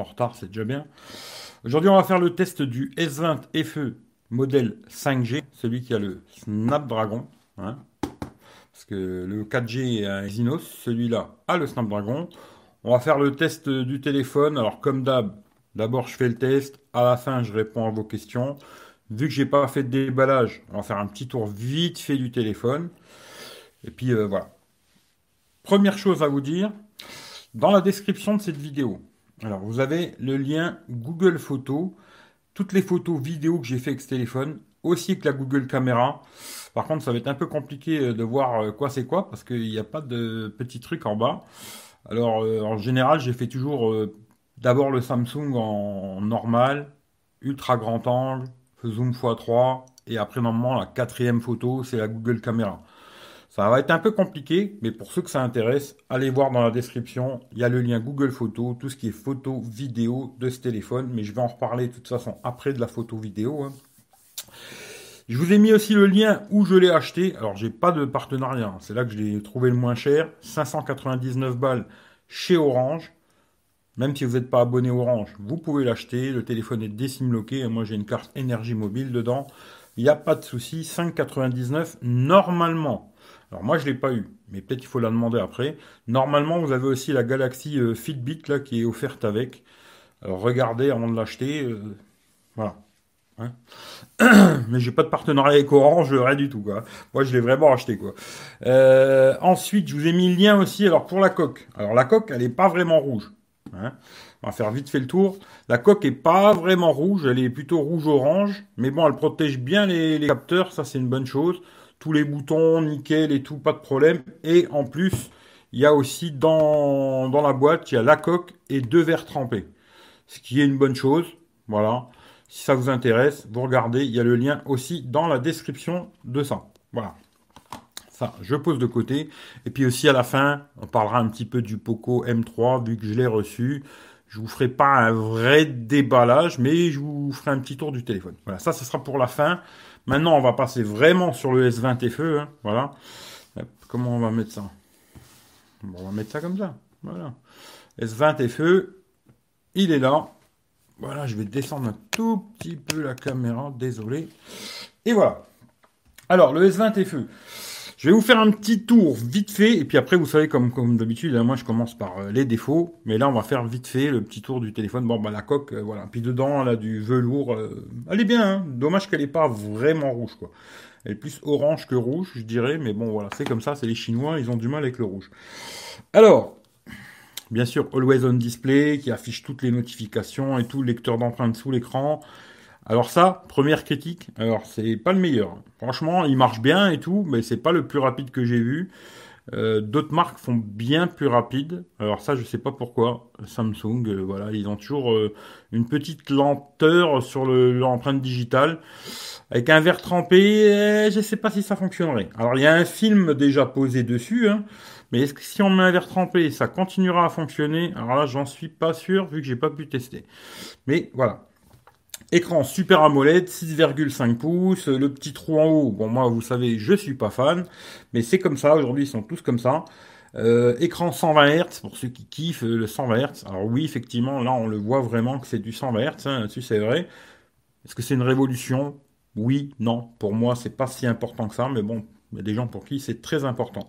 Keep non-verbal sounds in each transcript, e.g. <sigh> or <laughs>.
en retard, c'est déjà bien. Aujourd'hui, on va faire le test du S20 FE modèle 5G, celui qui a le Snapdragon. Hein. parce que le 4G est un Exynos, celui-là a le Snapdragon. On va faire le test du téléphone. Alors, comme d'hab, d'abord je fais le test. À la fin, je réponds à vos questions. Vu que j'ai pas fait de déballage, on va faire un petit tour vite fait du téléphone. Et puis euh, voilà. Première chose à vous dire, dans la description de cette vidéo, alors vous avez le lien Google Photos, toutes les photos vidéo que j'ai fait avec ce téléphone, aussi que la Google Caméra. Par contre, ça va être un peu compliqué euh, de voir euh, quoi c'est quoi parce qu'il n'y a pas de petits trucs en bas. Alors en général, j'ai fait toujours d'abord le Samsung en normal, ultra grand angle, zoom x3, et après normalement la quatrième photo, c'est la Google Caméra. Ça va être un peu compliqué, mais pour ceux que ça intéresse, allez voir dans la description, il y a le lien Google Photos, tout ce qui est photo, vidéo de ce téléphone, mais je vais en reparler de toute façon après de la photo vidéo. Hein. Je vous ai mis aussi le lien où je l'ai acheté. Alors j'ai pas de partenariat, hein. c'est là que je l'ai trouvé le moins cher, 599 balles chez Orange. Même si vous n'êtes pas abonné Orange, vous pouvez l'acheter. Le téléphone est décimloqué. Moi, j'ai une carte énergie mobile dedans. Il n'y a pas de souci. 5,99 normalement. Alors moi, je ne l'ai pas eu, mais peut-être il faut la demander après. Normalement, vous avez aussi la Galaxy euh, Fitbit là qui est offerte avec. Alors regardez avant de l'acheter. Euh, voilà. Hein <coughs> mais j'ai pas de partenariat avec Orange, rien du tout quoi. Moi, je l'ai vraiment acheté quoi. Euh, ensuite, je vous ai mis le lien aussi. Alors pour la coque. Alors la coque, elle n'est pas vraiment rouge. Hein. On va faire vite fait le tour. La coque est pas vraiment rouge, elle est plutôt rouge-orange. Mais bon, elle protège bien les, capteurs, ça c'est une bonne chose. Les boutons, nickel et tout, pas de problème. Et en plus, il y a aussi dans, dans la boîte, il y a la coque et deux verres trempés. Ce qui est une bonne chose. Voilà. Si ça vous intéresse, vous regardez, il y a le lien aussi dans la description de ça. Voilà. Ça, je pose de côté. Et puis aussi à la fin, on parlera un petit peu du Poco M3 vu que je l'ai reçu. Je vous ferai pas un vrai déballage, mais je vous ferai un petit tour du téléphone. Voilà, ça, ce sera pour la fin. Maintenant, on va passer vraiment sur le S20 FE. Hein, voilà. Comment on va mettre ça? On va mettre ça comme ça. Voilà. S20 FE, il est là. Voilà, je vais descendre un tout petit peu la caméra, désolé. Et voilà. Alors, le S20 FE. Je vais vous faire un petit tour vite fait, et puis après, vous savez, comme, d'habitude, moi je commence par euh, les défauts, mais là on va faire vite fait le petit tour du téléphone. Bon, bah la coque, euh, voilà. Puis dedans, a du velours. Euh, elle est bien, hein. dommage qu'elle n'est pas vraiment rouge, quoi. Elle est plus orange que rouge, je dirais, mais bon, voilà, c'est comme ça, c'est les Chinois, ils ont du mal avec le rouge. Alors, bien sûr, Always On Display, qui affiche toutes les notifications et tout, lecteur d'empreintes sous l'écran. Alors ça, première critique, alors c'est pas le meilleur. Franchement, il marche bien et tout, mais c'est pas le plus rapide que j'ai vu. Euh, d'autres marques font bien plus rapide. Alors ça, je sais pas pourquoi. Samsung, euh, voilà, ils ont toujours euh, une petite lenteur sur l'empreinte digitale. Avec un verre trempé, je sais pas si ça fonctionnerait. Alors il y a un film déjà posé dessus, hein, mais est-ce que si on met un verre trempé, ça continuera à fonctionner? Alors là, j'en suis pas sûr vu que j'ai pas pu tester. Mais voilà. Écran Super AMOLED, 6,5 pouces, le petit trou en haut. Bon, moi, vous savez, je suis pas fan, mais c'est comme ça. Aujourd'hui, ils sont tous comme ça. Euh, écran 120 Hz pour ceux qui kiffent le 120 Hz. Alors oui, effectivement, là, on le voit vraiment que c'est du 120 Hz. Hein, là-dessus, c'est vrai. Est-ce que c'est une révolution? Oui, non. Pour moi, c'est pas si important que ça, mais bon, il y a des gens pour qui c'est très important.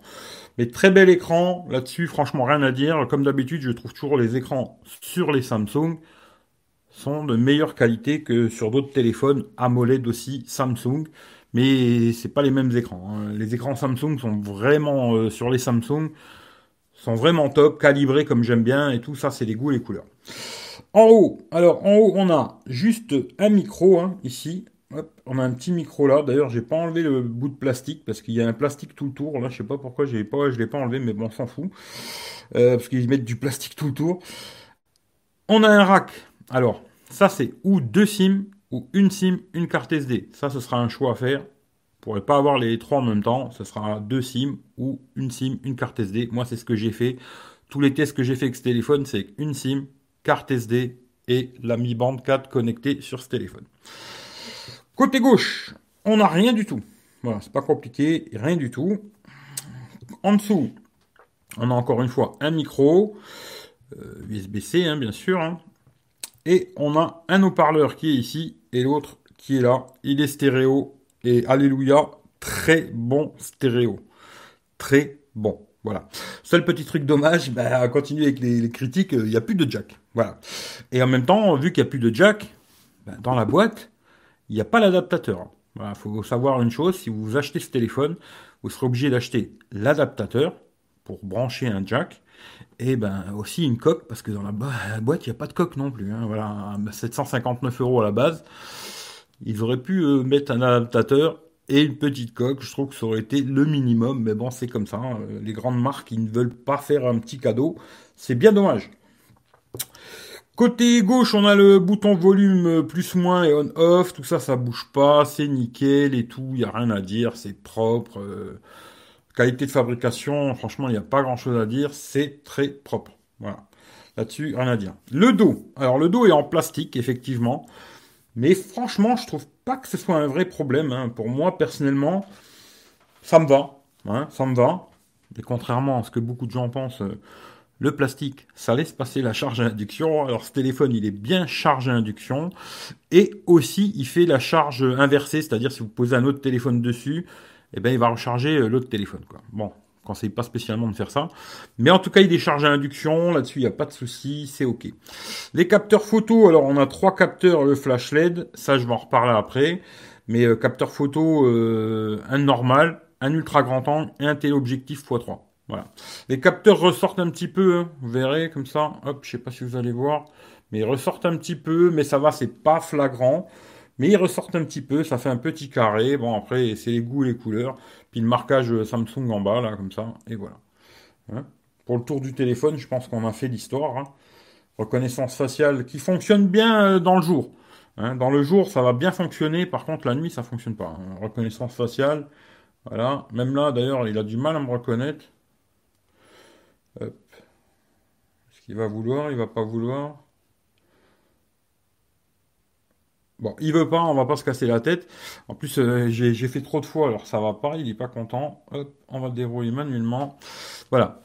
Mais très bel écran là-dessus, franchement, rien à dire. Comme d'habitude, je trouve toujours les écrans sur les Samsung sont de meilleure qualité que sur d'autres téléphones AMOLED aussi Samsung, mais c'est pas les mêmes écrans. Hein. Les écrans Samsung sont vraiment euh, sur les Samsung sont vraiment top, calibrés comme j'aime bien et tout ça, c'est les goûts et les couleurs. En haut, alors en haut, on a juste un micro hein, ici. on a un petit micro là. D'ailleurs, j'ai pas enlevé le bout de plastique parce qu'il y a un plastique tout le tour. Là, je sais pas pourquoi j'ai pas, je l'ai pas enlevé, mais bon, on s'en fout euh, parce qu'ils mettent du plastique tout le tour. On a un rack. Alors, ça, c'est ou deux SIM, ou une SIM, une carte SD. Ça, ce sera un choix à faire. Vous pourrez pas avoir les trois en même temps. Ce sera deux SIM, ou une SIM, une carte SD. Moi, c'est ce que j'ai fait. Tous les tests que j'ai fait avec ce téléphone, c'est une SIM, carte SD et la Mi Band 4 connectée sur ce téléphone. Côté gauche, on n'a rien du tout. Voilà, c'est pas compliqué, rien du tout. En dessous, on a encore une fois un micro, euh, USB-C, hein, bien sûr. Hein Et on a un haut-parleur qui est ici et l'autre qui est là. Il est stéréo et alléluia, très bon stéréo. Très bon. Voilà. Seul petit truc dommage, bah, à continuer avec les, critiques, il n'y a plus de jack. Voilà. Et en même temps, vu qu'il n'y a plus de jack, bah, dans la boîte, il n'y a pas l'adaptateur. Il faut savoir une chose, si vous achetez ce téléphone, vous serez obligé d'acheter l'adaptateur pour brancher un jack et ben aussi une coque parce que dans la, boîte il n'y a pas de coque non plus. Hein. voilà, 759 euros à la base. Ils auraient pu euh, mettre un adaptateur et une petite coque. Je trouve que ça aurait été le minimum, mais bon c'est comme ça. Hein. Les grandes marques ils ne veulent pas faire un petit cadeau, c'est bien dommage. Côté gauche, on a le bouton volume plus moins et on off, tout ça ça bouge pas, c'est nickel et tout, il y a rien à dire, c'est propre. Euh, qualité de fabrication, franchement, il n'y a pas grand chose à dire, c'est très propre. Voilà. Là-dessus, rien à dire. Le dos. Alors le dos est en plastique, effectivement. Mais franchement, je trouve pas que ce soit un vrai problème. Hein. Pour moi, personnellement, ça me va. Hein, ça me va. Et contrairement à ce que beaucoup de gens pensent, euh, le plastique, ça laisse passer la charge à induction. Alors ce téléphone, il est bien chargé à induction. Et aussi, il fait la charge inversée, c'est-à-dire si vous posez un autre téléphone dessus, eh ben, il va recharger euh, l'autre téléphone. Quoi. Bon, je conseille pas spécialement de faire ça. Mais en tout cas, il est chargé à induction. Là-dessus, il n'y a pas de souci. C'est OK. Les capteurs photo, alors on a trois capteurs, le flash LED. Ça, je vais en reparler après. Mais euh, capteur photo, euh, un normal, un ultra grand angle et un téléobjectif x3. Voilà. Les capteurs ressortent un petit peu, hein. vous verrez comme ça. Hop, je sais pas si vous allez voir, mais ils ressortent un petit peu, mais ça va, c'est pas flagrant. Mais ils ressortent un petit peu, ça fait un petit carré. Bon, après, c'est les goûts et les couleurs. Puis le marquage Samsung en bas, là, comme ça. Et voilà. Hein. Pour le tour du téléphone, je pense qu'on a fait l'histoire. Hein. Reconnaissance faciale qui fonctionne bien euh, dans le jour. Hein. Dans le jour, ça va bien fonctionner. Par contre, la nuit, ça fonctionne pas. Reconnaissance faciale. Voilà. Même là, d'ailleurs, il a du mal à me reconnaître. Est-ce qu'il va vouloir? Il va pas vouloir Bon, il veut pas, on va pas se casser la tête. En plus, euh, j'ai fait trop de fois, alors ça va pas, il est pas content. Hop, on va le dérouler manuellement. Voilà.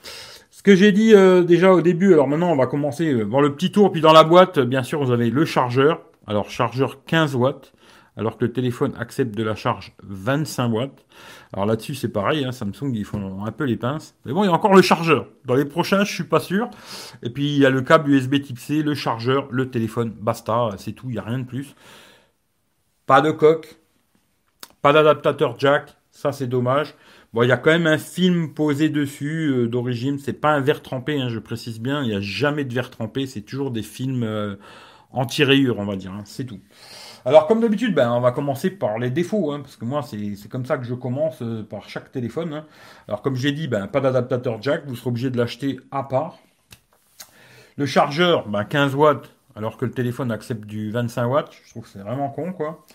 Ce que j'ai dit euh, déjà au début, alors maintenant on va commencer euh, le petit tour, puis dans la boîte, bien sûr, vous avez le chargeur. Alors chargeur 15 watts alors que le téléphone accepte de la charge 25 watts. Alors là-dessus, c'est pareil, hein, Samsung, ils font un peu les pinces. Mais bon, il y a encore le chargeur. Dans les prochains, je suis pas sûr. Et puis, il y a le câble USB Type C, le chargeur, le téléphone, basta, c'est tout, il n'y a rien de plus. Pas de coque, pas d'adaptateur jack, ça c'est dommage. Bon, il y a quand même un film posé dessus euh, d'origine, c'est pas un verre trempé, hein, je précise bien, il n'y a jamais de verre trempé, c'est toujours des films euh, anti-rayures, on va dire, hein, c'est tout. Alors, comme d'habitude, ben, on va commencer par les défauts, hein, parce que moi, c'est comme ça que je commence euh, par chaque téléphone. Hein. Alors, comme j'ai dit, ben, pas d'adaptateur jack, vous serez obligé de l'acheter à part. Le chargeur, ben, 15 watts, alors que le téléphone accepte du 25 watts. Je trouve que c'est vraiment con, quoi.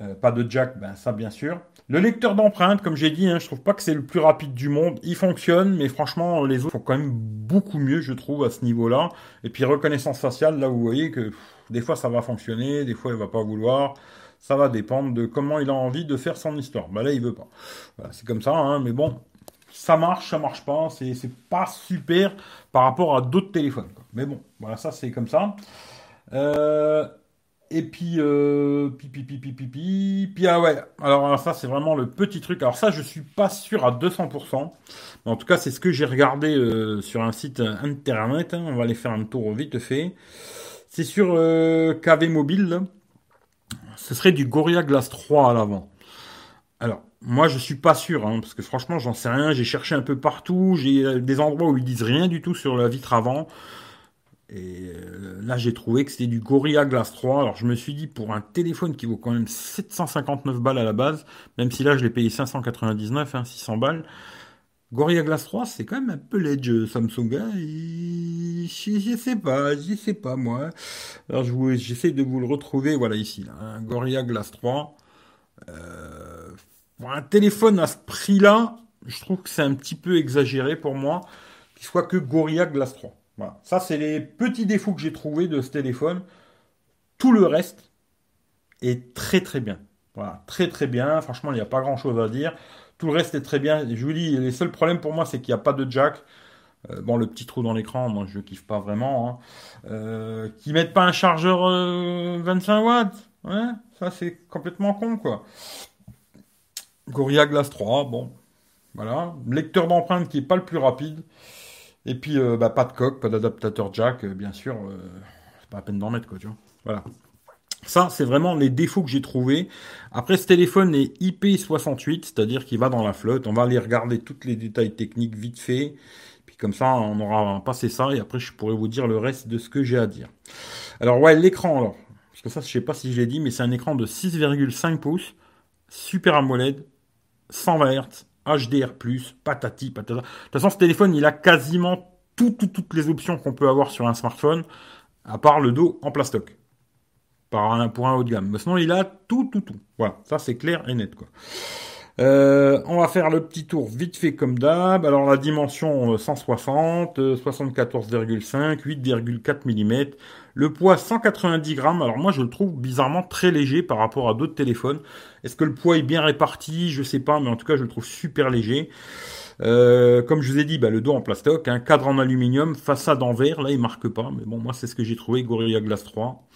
Euh, pas de jack, ben ça bien sûr. Le lecteur d'empreintes, comme j'ai dit, hein, je trouve pas que c'est le plus rapide du monde. Il fonctionne, mais franchement, les autres font quand même beaucoup mieux, je trouve, à ce niveau-là. Et puis reconnaissance faciale, là, vous voyez que des fois ça va fonctionner, des fois il va pas vouloir. Ça va dépendre de comment il a envie de faire son histoire. Bah là, il veut pas. c'est comme ça, hein, mais bon, ça marche, ça marche pas. C'est, c'est pas super par rapport à d'autres téléphones. Mais bon, voilà, ça c'est comme ça. Euh, et puis, euh, pi, pi, pi, pi, pi, puis, ah ouais, alors ça c'est vraiment le petit truc. Alors ça je suis pas sûr à 200%, mais en tout cas c'est ce que j'ai regardé euh, sur un site internet. Hein. On va aller faire un tour vite fait. C'est sur euh, KV Mobile. Ce serait du Gorilla Glass 3 à l'avant. Alors, moi je suis pas sûr, hein, parce que franchement j'en sais rien. J'ai cherché un peu partout. J'ai des endroits où ils disent rien du tout sur la vitre avant. Et euh, là, j'ai trouvé que c'était du Gorilla Glass 3. Alors, je me suis dit, pour un téléphone qui vaut quand même 759 balles à la base, même si là, je l'ai payé 599, 600 hein, balles, Gorilla Glass 3, c'est quand même un peu l'edge Samsung. Hein, je, sais pas, je sais pas, moi. J'essaie de vous le retrouver, voilà, ici, là, hein, Gorilla Glass 3. Euh, un téléphone à ce prix-là, je trouve que c'est un petit peu exagéré pour moi qu'il soit que Gorilla Glass 3. Ça, c'est les petits défauts que j'ai trouvés de ce téléphone. Tout le reste est très très bien. Voilà, très très bien. Franchement, il n'y a pas grand chose à dire. Tout le reste est très bien. Je vous dis, les seuls problèmes pour moi, c'est qu'il n'y a pas de jack. Euh, bon, le petit trou dans l'écran, moi je kiffe pas vraiment. Hein. Euh, qui mettent pas un chargeur 25 watts, ouais, ça c'est complètement con quoi. Gorilla Glass 3, bon, voilà. Lecteur d'empreinte qui est pas le plus rapide. Et puis, bah, pas de coque, pas d'adaptateur jack, bien sûr. c'est pas à peine d'en mettre, quoi, tu vois. Voilà. Ça, c'est vraiment les défauts que j'ai trouvés. Après, ce téléphone est IP68, c'est-à-dire qu'il va dans la flotte. On va aller regarder tous les détails techniques vite fait. Puis comme ça, on aura passé ça et après, je pourrai vous dire le reste de ce que j'ai à dire. Alors, ouais, l'écran, alors. Parce que ça, je sais pas si je l'ai dit, mais c'est un écran de 6,5 pouces, Super AMOLED, 120 Hz, HDR+, patati patata. De toute façon, ce téléphone, il a quasiment toutes les options qu'on peut avoir sur un smartphone, à part le dos en plastoc pour un haut de gamme. Mais sinon, il a tout, tout, tout. Voilà, ça c'est clair et net, quoi. Euh, on va faire le petit tour vite fait comme d'hab. Alors la dimension 160, 74,5, 8,4 mm. Le poids 190 grammes. Alors moi je le trouve bizarrement très léger par rapport à d'autres téléphones. Est-ce que le poids est bien réparti? Je sais pas, mais en tout cas je le trouve super léger. Euh, comme je vous ai dit, bah, le dos en plastoc, un hein, cadre en aluminium, façade en verre, là il marque pas, mais bon moi c'est ce que j'ai trouvé Gorilla Glass 3.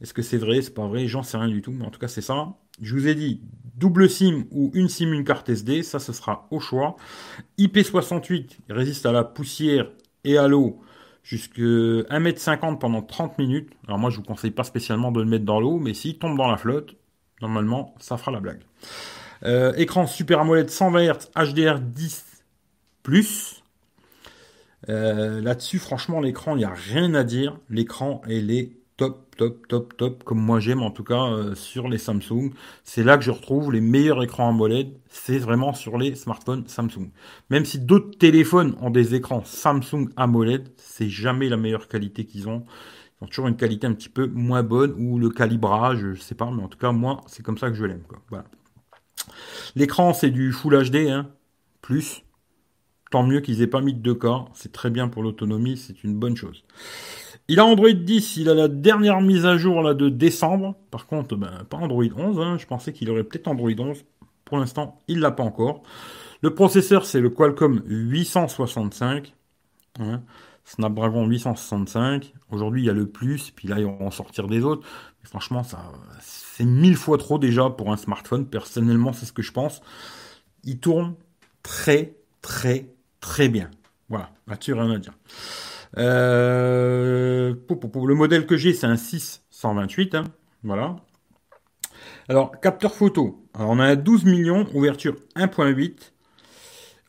Est-ce que c'est vrai C'est pas vrai J'en sais rien du tout, mais en tout cas c'est ça. Je vous ai dit double SIM ou une SIM, une carte SD, ça ce sera au choix. IP68 résiste à la poussière et à l'eau jusqu'à 1m50 pendant 30 minutes. Alors moi je vous conseille pas spécialement de le mettre dans l'eau, mais s'il tombe dans la flotte, normalement ça fera la blague. Euh, écran Super AMOLED 120 Hz HDR10+. Euh, là-dessus, franchement, l'écran, il n'y a rien à dire. L'écran, elle est top, top, top, top, comme moi j'aime en tout cas euh, sur les Samsung. C'est là que je retrouve les meilleurs écrans AMOLED, c'est vraiment sur les smartphones Samsung. Même si d'autres téléphones ont des écrans Samsung AMOLED, c'est jamais la meilleure qualité qu'ils ont. Ils ont toujours une qualité un petit peu moins bonne ou le calibrage, je sais pas, mais en tout cas moi c'est comme ça que je l'aime. Voilà. L'écran c'est du Full HD, hein, plus. Tant mieux qu'ils aient pas mis de 2K, c'est très bien pour l'autonomie, c'est une bonne chose. Il a Android 10, il a la dernière mise à jour là de décembre. Par contre, ben, pas Android 11. Hein. Je pensais qu'il aurait peut-être Android 11. Pour l'instant, il l'a pas encore. Le processeur, c'est le Qualcomm 865. Hein. Snapdragon 865. Aujourd'hui, il y a le plus, puis là, ils vont en sortir des autres. franchement, ça, c'est mille fois trop déjà pour un smartphone. Personnellement, c'est ce que je pense. Il tourne très, très, très bien. Voilà, là-dessus, rien à dire. Euh, le modèle que j'ai, c'est un 628. Hein, voilà. Alors, capteur photo. Alors, on a un 12 millions, ouverture 1.8.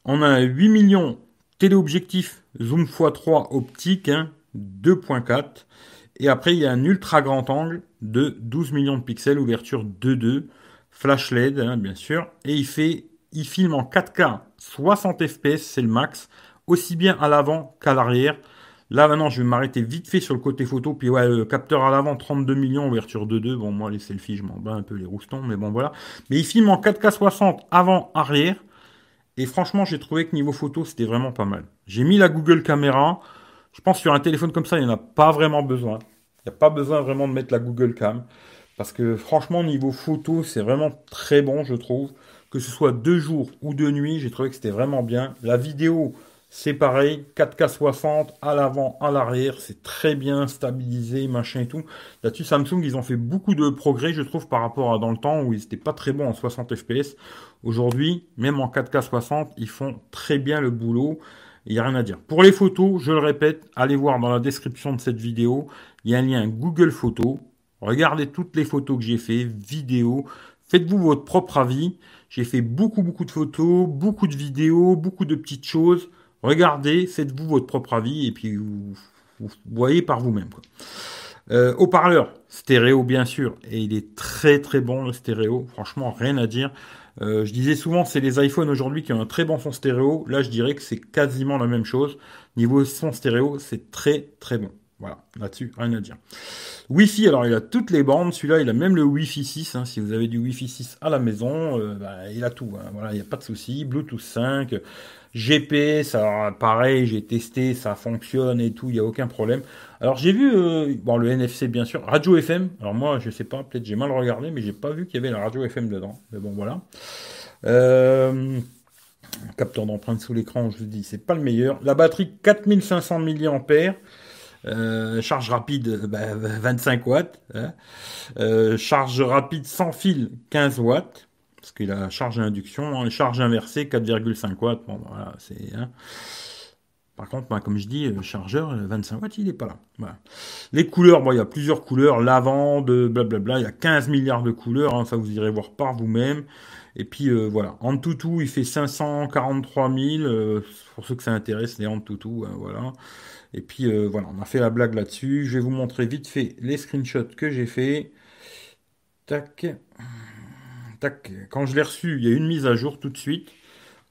On a un 8 millions téléobjectif zoom x3 optique 2.4. Hein, Et après, il y a un ultra grand angle de 12 millions de pixels, ouverture 2.2, flash LED, hein, bien sûr. Et il fait, il filme en 4K 60 fps, c'est le max, aussi bien à l'avant qu'à l'arrière. Là, maintenant, je vais m'arrêter vite fait sur le côté photo. Puis, ouais, le capteur à l'avant, 32 millions, ouverture de 2. Bon, moi, les selfies, je m'en bats un peu les roustons, mais bon, voilà. Mais il filme en 4K 60 avant, arrière. Et franchement, j'ai trouvé que niveau photo, c'était vraiment pas mal. J'ai mis la Google Caméra. Je pense sur un téléphone comme ça, il n'y en a pas vraiment besoin. Il n'y a pas besoin vraiment de mettre la Google Cam. Parce que franchement, niveau photo, c'est vraiment très bon, je trouve. Que ce soit deux jours ou deux nuits, j'ai trouvé que c'était vraiment bien. La vidéo, c'est pareil, 4K 60 à l'avant, à l'arrière, c'est très bien stabilisé, machin et tout. Là-dessus, Samsung, ils ont fait beaucoup de progrès, je trouve, par rapport à dans le temps où ils n'étaient pas très bons en 60 fps. Aujourd'hui, même en 4K 60, ils font très bien le boulot. Il n'y a rien à dire. Pour les photos, je le répète, allez voir dans la description de cette vidéo, il y a un lien Google Photos. Regardez toutes les photos que j'ai fait, vidéos. Faites-vous votre propre avis. J'ai fait beaucoup, beaucoup de photos, beaucoup de vidéos, beaucoup de petites choses. Regardez, faites-vous votre propre avis et puis vous, voyez par vous-même. Euh, haut-parleur, stéréo bien sûr, et il est très très bon le stéréo, franchement rien à dire. Euh, je disais souvent c'est les iPhones aujourd'hui qui ont un très bon son stéréo, là je dirais que c'est quasiment la même chose. Niveau son stéréo, c'est très très bon. Voilà, là-dessus, rien à dire. Wi-Fi, alors il a toutes les bandes. Celui-là, il a même le Wi-Fi 6. Hein. Si vous avez du Wi-Fi 6 à la maison, euh, bah, il a tout. Hein. Voilà, il n'y a pas de souci. Bluetooth 5, GPS, pareil, j'ai testé, ça fonctionne et tout, il n'y a aucun problème. Alors j'ai vu, euh, bon le NFC bien sûr, radio FM. Alors moi, je sais pas, peut-être j'ai mal regardé, mais j'ai pas vu qu'il y avait la radio FM dedans. Mais bon, voilà. Euh, capteur d'empreinte sous l'écran, je vous dis, c'est pas le meilleur. La batterie 4500 mAh. Euh, charge rapide 25 bah, watts. Hein. Euh, charge rapide sans fil 15 watts. Parce qu'il a charge à induction. Hein. charge inversée 4,5 watts. Bon, voilà. Hein. Par contre, bah, comme je dis, chargeur 25 watts, il n'est pas là. Les couleurs, bon, il y a plusieurs couleurs, lavande, blablabla, il y a 15 milliards de couleurs, ça vous irez voir par vous-même. Et puis euh, voilà, Antutu, il fait 543 000, euh, pour ceux que ça intéresse, les Antutu, hein, voilà. Et puis euh, voilà, on a fait la blague là-dessus. Je vais vous montrer vite fait les screenshots que j'ai fait. Tac. Tac. Quand je l'ai reçu, il y a une mise à jour tout de suite.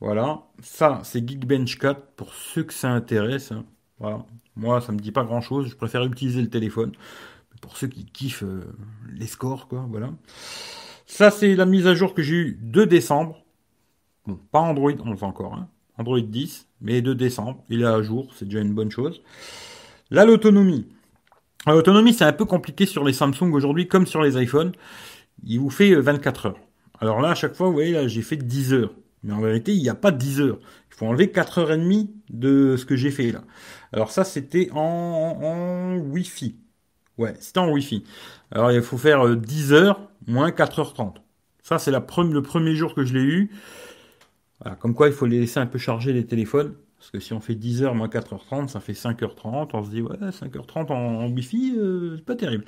Voilà. Ça, c'est Geekbench 4 pour ceux que ça intéresse. Hein. Voilà. Moi, ça me dit pas grand-chose. Je préfère utiliser le téléphone. Pour ceux qui kiffent les scores, quoi. Voilà. Ça, c'est la mise à jour que j'ai eue de décembre. Bon, pas Android 11 encore, hein. Android 10, mais de décembre. Il est à jour, c'est déjà une bonne chose. Là, l'autonomie. L'autonomie, c'est un peu compliqué sur les Samsung aujourd'hui, comme sur les iPhones. Il vous fait 24 euh, heures. Alors là, à chaque fois, vous voyez, là, j'ai fait 10 heures. Mais en vérité, il n'y a pas 10 heures. Il faut enlever 4 heures et demie de ce que j'ai fait là. Alors ça, c'était en, en Wi-Fi. Ouais, c'était en Wi-Fi. Alors il faut faire 10 euh, heures moins 4h30. Ça, c'est le premier jour que je l'ai eu. comme quoi, il faut les laisser un peu charger les téléphones. Parce que si on fait 10h moins 4h30, ça fait 5h30. On se dit, ouais, 5h30 en, Wi-Fi, euh, c'est pas terrible.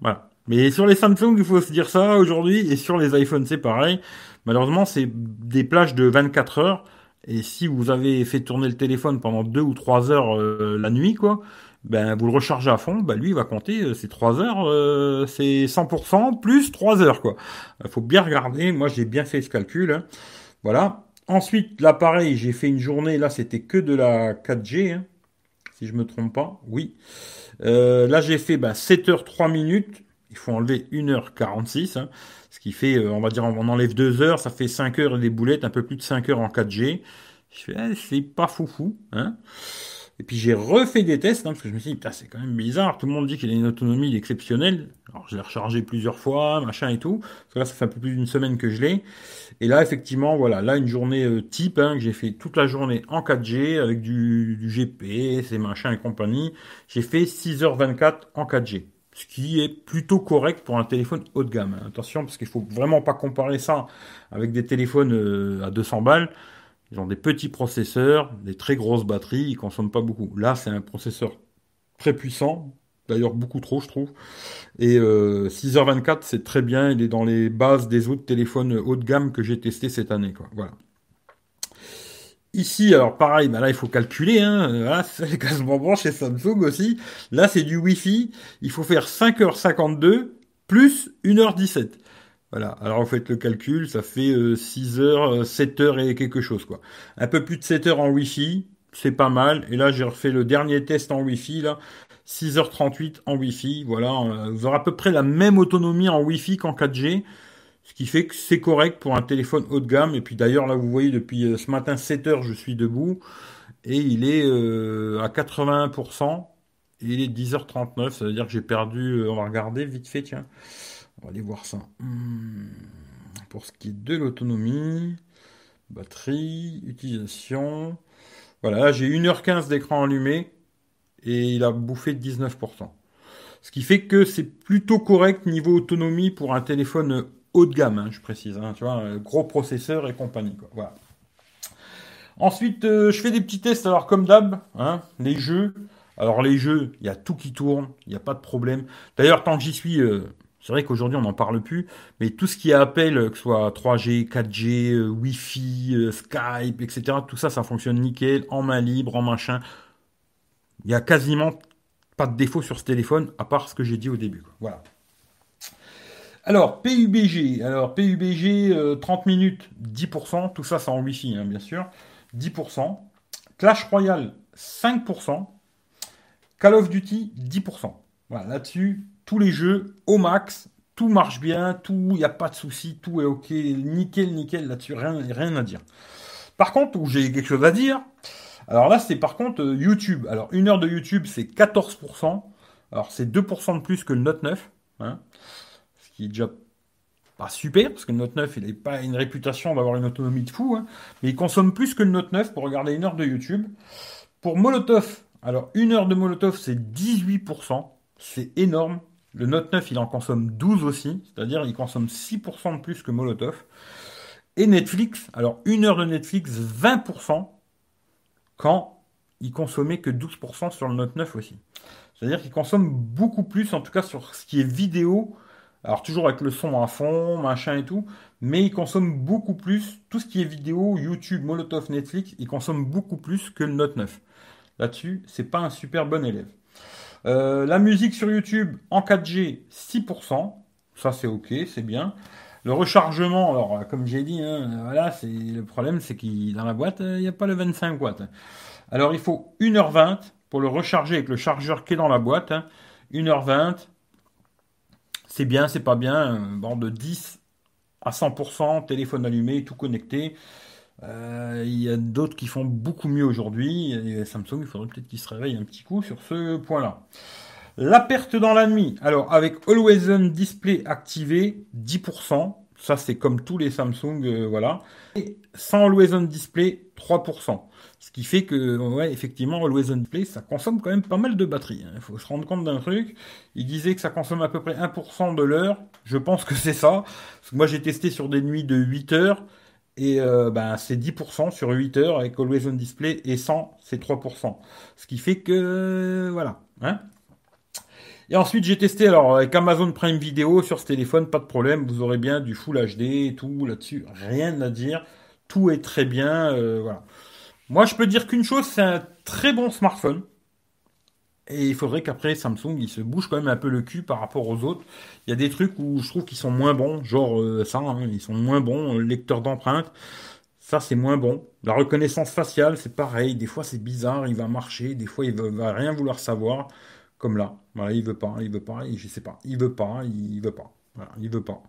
Voilà. Mais sur les Samsung, il faut se dire ça aujourd'hui. Et sur les iPhones, c'est pareil. Malheureusement, c'est des plages de 24 heures. Et si vous avez fait tourner le téléphone pendant 2 ou 3 heures euh, la nuit, quoi, ben vous le rechargez à fond, ben lui il va compter euh, ces 3 heures, euh, c'est 100% plus 3 heures quoi. Il faut bien regarder, moi j'ai bien fait ce calcul. Hein. Voilà. Ensuite l'appareil, j'ai fait une journée, là c'était que de la 4G, hein, si je me trompe pas, oui. Euh, là j'ai fait ben, 7 heures 3 minutes, il faut enlever 1h46, hein, ce qui fait, on va dire on enlève 2 heures, ça fait 5 heures et des boulettes, un peu plus de 5 heures en 4G. Je fais, eh, c'est pas foufou. Hein. Et puis j'ai refait des tests, hein, parce que je me suis dit, c'est quand même bizarre, tout le monde dit qu'il a une autonomie exceptionnelle. Alors je l'ai rechargé plusieurs fois, machin et tout. Parce que là, ça fait un peu plus d'une semaine que je l'ai. Et là, effectivement, voilà, là, une journée euh, type, hein, que j'ai fait toute la journée en 4G, avec du, du GPS et machin et compagnie. J'ai fait 6h24 en 4G. Ce qui est plutôt correct pour un téléphone haut de gamme. Attention, parce qu'il faut vraiment pas comparer ça avec des téléphones euh, à 200 balles. Ils ont des petits processeurs, des très grosses batteries, ils consomment pas beaucoup. Là, c'est un processeur très puissant, d'ailleurs beaucoup trop, je trouve. Et 6h24, euh, c'est très bien, il est dans les bases des autres téléphones haut de gamme que j'ai testé cette année, quoi. Voilà. Ici, alors pareil, bah là il faut calculer, hein. Voilà, <laughs> c'est quasiment chez Samsung aussi. Là c'est du Wi-Fi, il faut faire 5h52 plus 1h17. Voilà, alors vous faites le calcul, ça fait 6 euh, heures, 7 euh, heures et quelque chose quoi. Un peu plus de 7 heures en Wi-Fi, c'est pas mal. Et là j'ai refait le dernier test en Wi-Fi là, 6h38 en Wi-Fi. Voilà, euh, vous aurez à peu près la même autonomie en Wi-Fi qu'en 4G, ce qui fait que c'est correct pour un téléphone haut de gamme. Et puis d'ailleurs là vous voyez depuis ce matin 7 heures je suis debout et il est à 80%. Et il est 10h39, ça veut dire que j'ai perdu, on va regarder vite fait, tiens. On va aller voir ça. Hmm. Pour ce qui est de l'autonomie, batterie, utilisation. Voilà, j'ai 1h15 d'écran allumé et il a bouffé 19%. Ce qui fait que c'est plutôt correct niveau autonomie pour un téléphone haut de gamme, hein, je précise. Hein, tu vois, gros processeur et compagnie. Ensuite, euh, je fais des petits tests. Alors, comme d'hab, hein, les jeux. Alors, les jeux, il y a tout qui tourne, il n'y a pas de problème. D'ailleurs, tant que j'y suis, euh, c'est vrai qu'aujourd'hui on n'en parle plus, mais tout ce qui est appel, que ce soit 3G, 4G, euh, Wi-Fi, euh, Skype, etc., tout ça, ça fonctionne nickel, en main libre, en machin. Il y a quasiment pas de défaut sur ce téléphone, à part ce que j'ai dit au début. Voilà. Alors, PUBG. Alors, PUBG, 30 euh, minutes, 10%. Tout ça, c'est en Wi-Fi, hein, bien sûr. 10%. Clash Royale, 5%. Call of Duty, 10%. Voilà, là-dessus, tous les jeux au max, tout marche bien, tout, il n'y a pas de souci, tout est ok, nickel, nickel là-dessus, rien, rien à dire. Par contre, où j'ai quelque chose à dire, alors là, c'est par contre euh, YouTube. Alors, une heure de YouTube, c'est 14%. Alors, c'est 2% de plus que le Note 9. Hein, ce qui est déjà pas super, parce que le Note 9, il n'a pas une réputation d'avoir une autonomie de fou, hein, mais il consomme plus que le Note 9 pour regarder une heure de YouTube. Pour Molotov, alors une heure de Molotov, c'est 18%, c'est énorme. Le Note 9, il en consomme 12 aussi, c'est-à-dire il consomme 6% de plus que Molotov. Et Netflix, alors une heure de Netflix, 20%, quand il consommait que 12% sur le Note 9 aussi. C'est-à-dire qu'il consomme beaucoup plus, en tout cas sur ce qui est vidéo, alors toujours avec le son à fond, machin et tout, mais il consomme beaucoup plus, tout ce qui est vidéo, YouTube, Molotov, Netflix, il consomme beaucoup plus que le Note 9. Là-dessus, c'est pas un super bon élève. Euh, la musique sur YouTube en 4G, 6%. Ça, c'est OK, c'est bien. Le rechargement, alors, comme j'ai dit, hein, le problème, c'est qu'il, dans la boîte, il n'y a pas le 25 watts. Alors, il faut 1h20 pour le recharger avec le chargeur qui est dans la boîte. 1h20. Hein. C'est bien, c'est pas bien. Bon, de 10 à 100%, téléphone allumé, tout connecté. Euh, il y a d'autres qui font beaucoup mieux aujourd'hui. Samsung, il faudrait peut-être qu'ils se réveillent un petit coup sur ce point-là. La perte dans la nuit. Alors, avec Always On Display activé, 10%. Ça, c'est comme tous les Samsung, euh, voilà. Et sans Always On Display, 3%. Ce qui fait que, ouais, effectivement, Always On Display, ça consomme quand même pas mal de batterie. Hein. Il faut se rendre compte d'un truc. Il disait que ça consomme à peu près 1% de l'heure. Je pense que c'est ça. Moi, j'ai testé sur des nuits de 8 heures. Et euh, ben, c'est 10% sur 8 heures avec Always On Display et 100, c'est 3%. Ce qui fait que, voilà. Hein et ensuite, j'ai testé alors avec Amazon Prime Video sur ce téléphone, pas de problème, vous aurez bien du Full HD et tout là-dessus, rien à dire, tout est très bien, euh, voilà. Moi, je peux dire qu'une chose, c'est un très bon smartphone. Et il faudrait qu'après Samsung, il se bouge quand même un peu le cul par rapport aux autres. Il y a des trucs où je trouve qu'ils sont moins bons, genre euh, ça, hein, ils sont moins bons. Le lecteur d'empreintes, ça c'est moins bon. La reconnaissance faciale, c'est pareil. Des fois c'est bizarre, il va marcher, des fois il va, va rien vouloir savoir. Comme là, voilà, il veut pas, il veut pas, je sais pas, il veut pas, il veut pas. Voilà, il veut pas.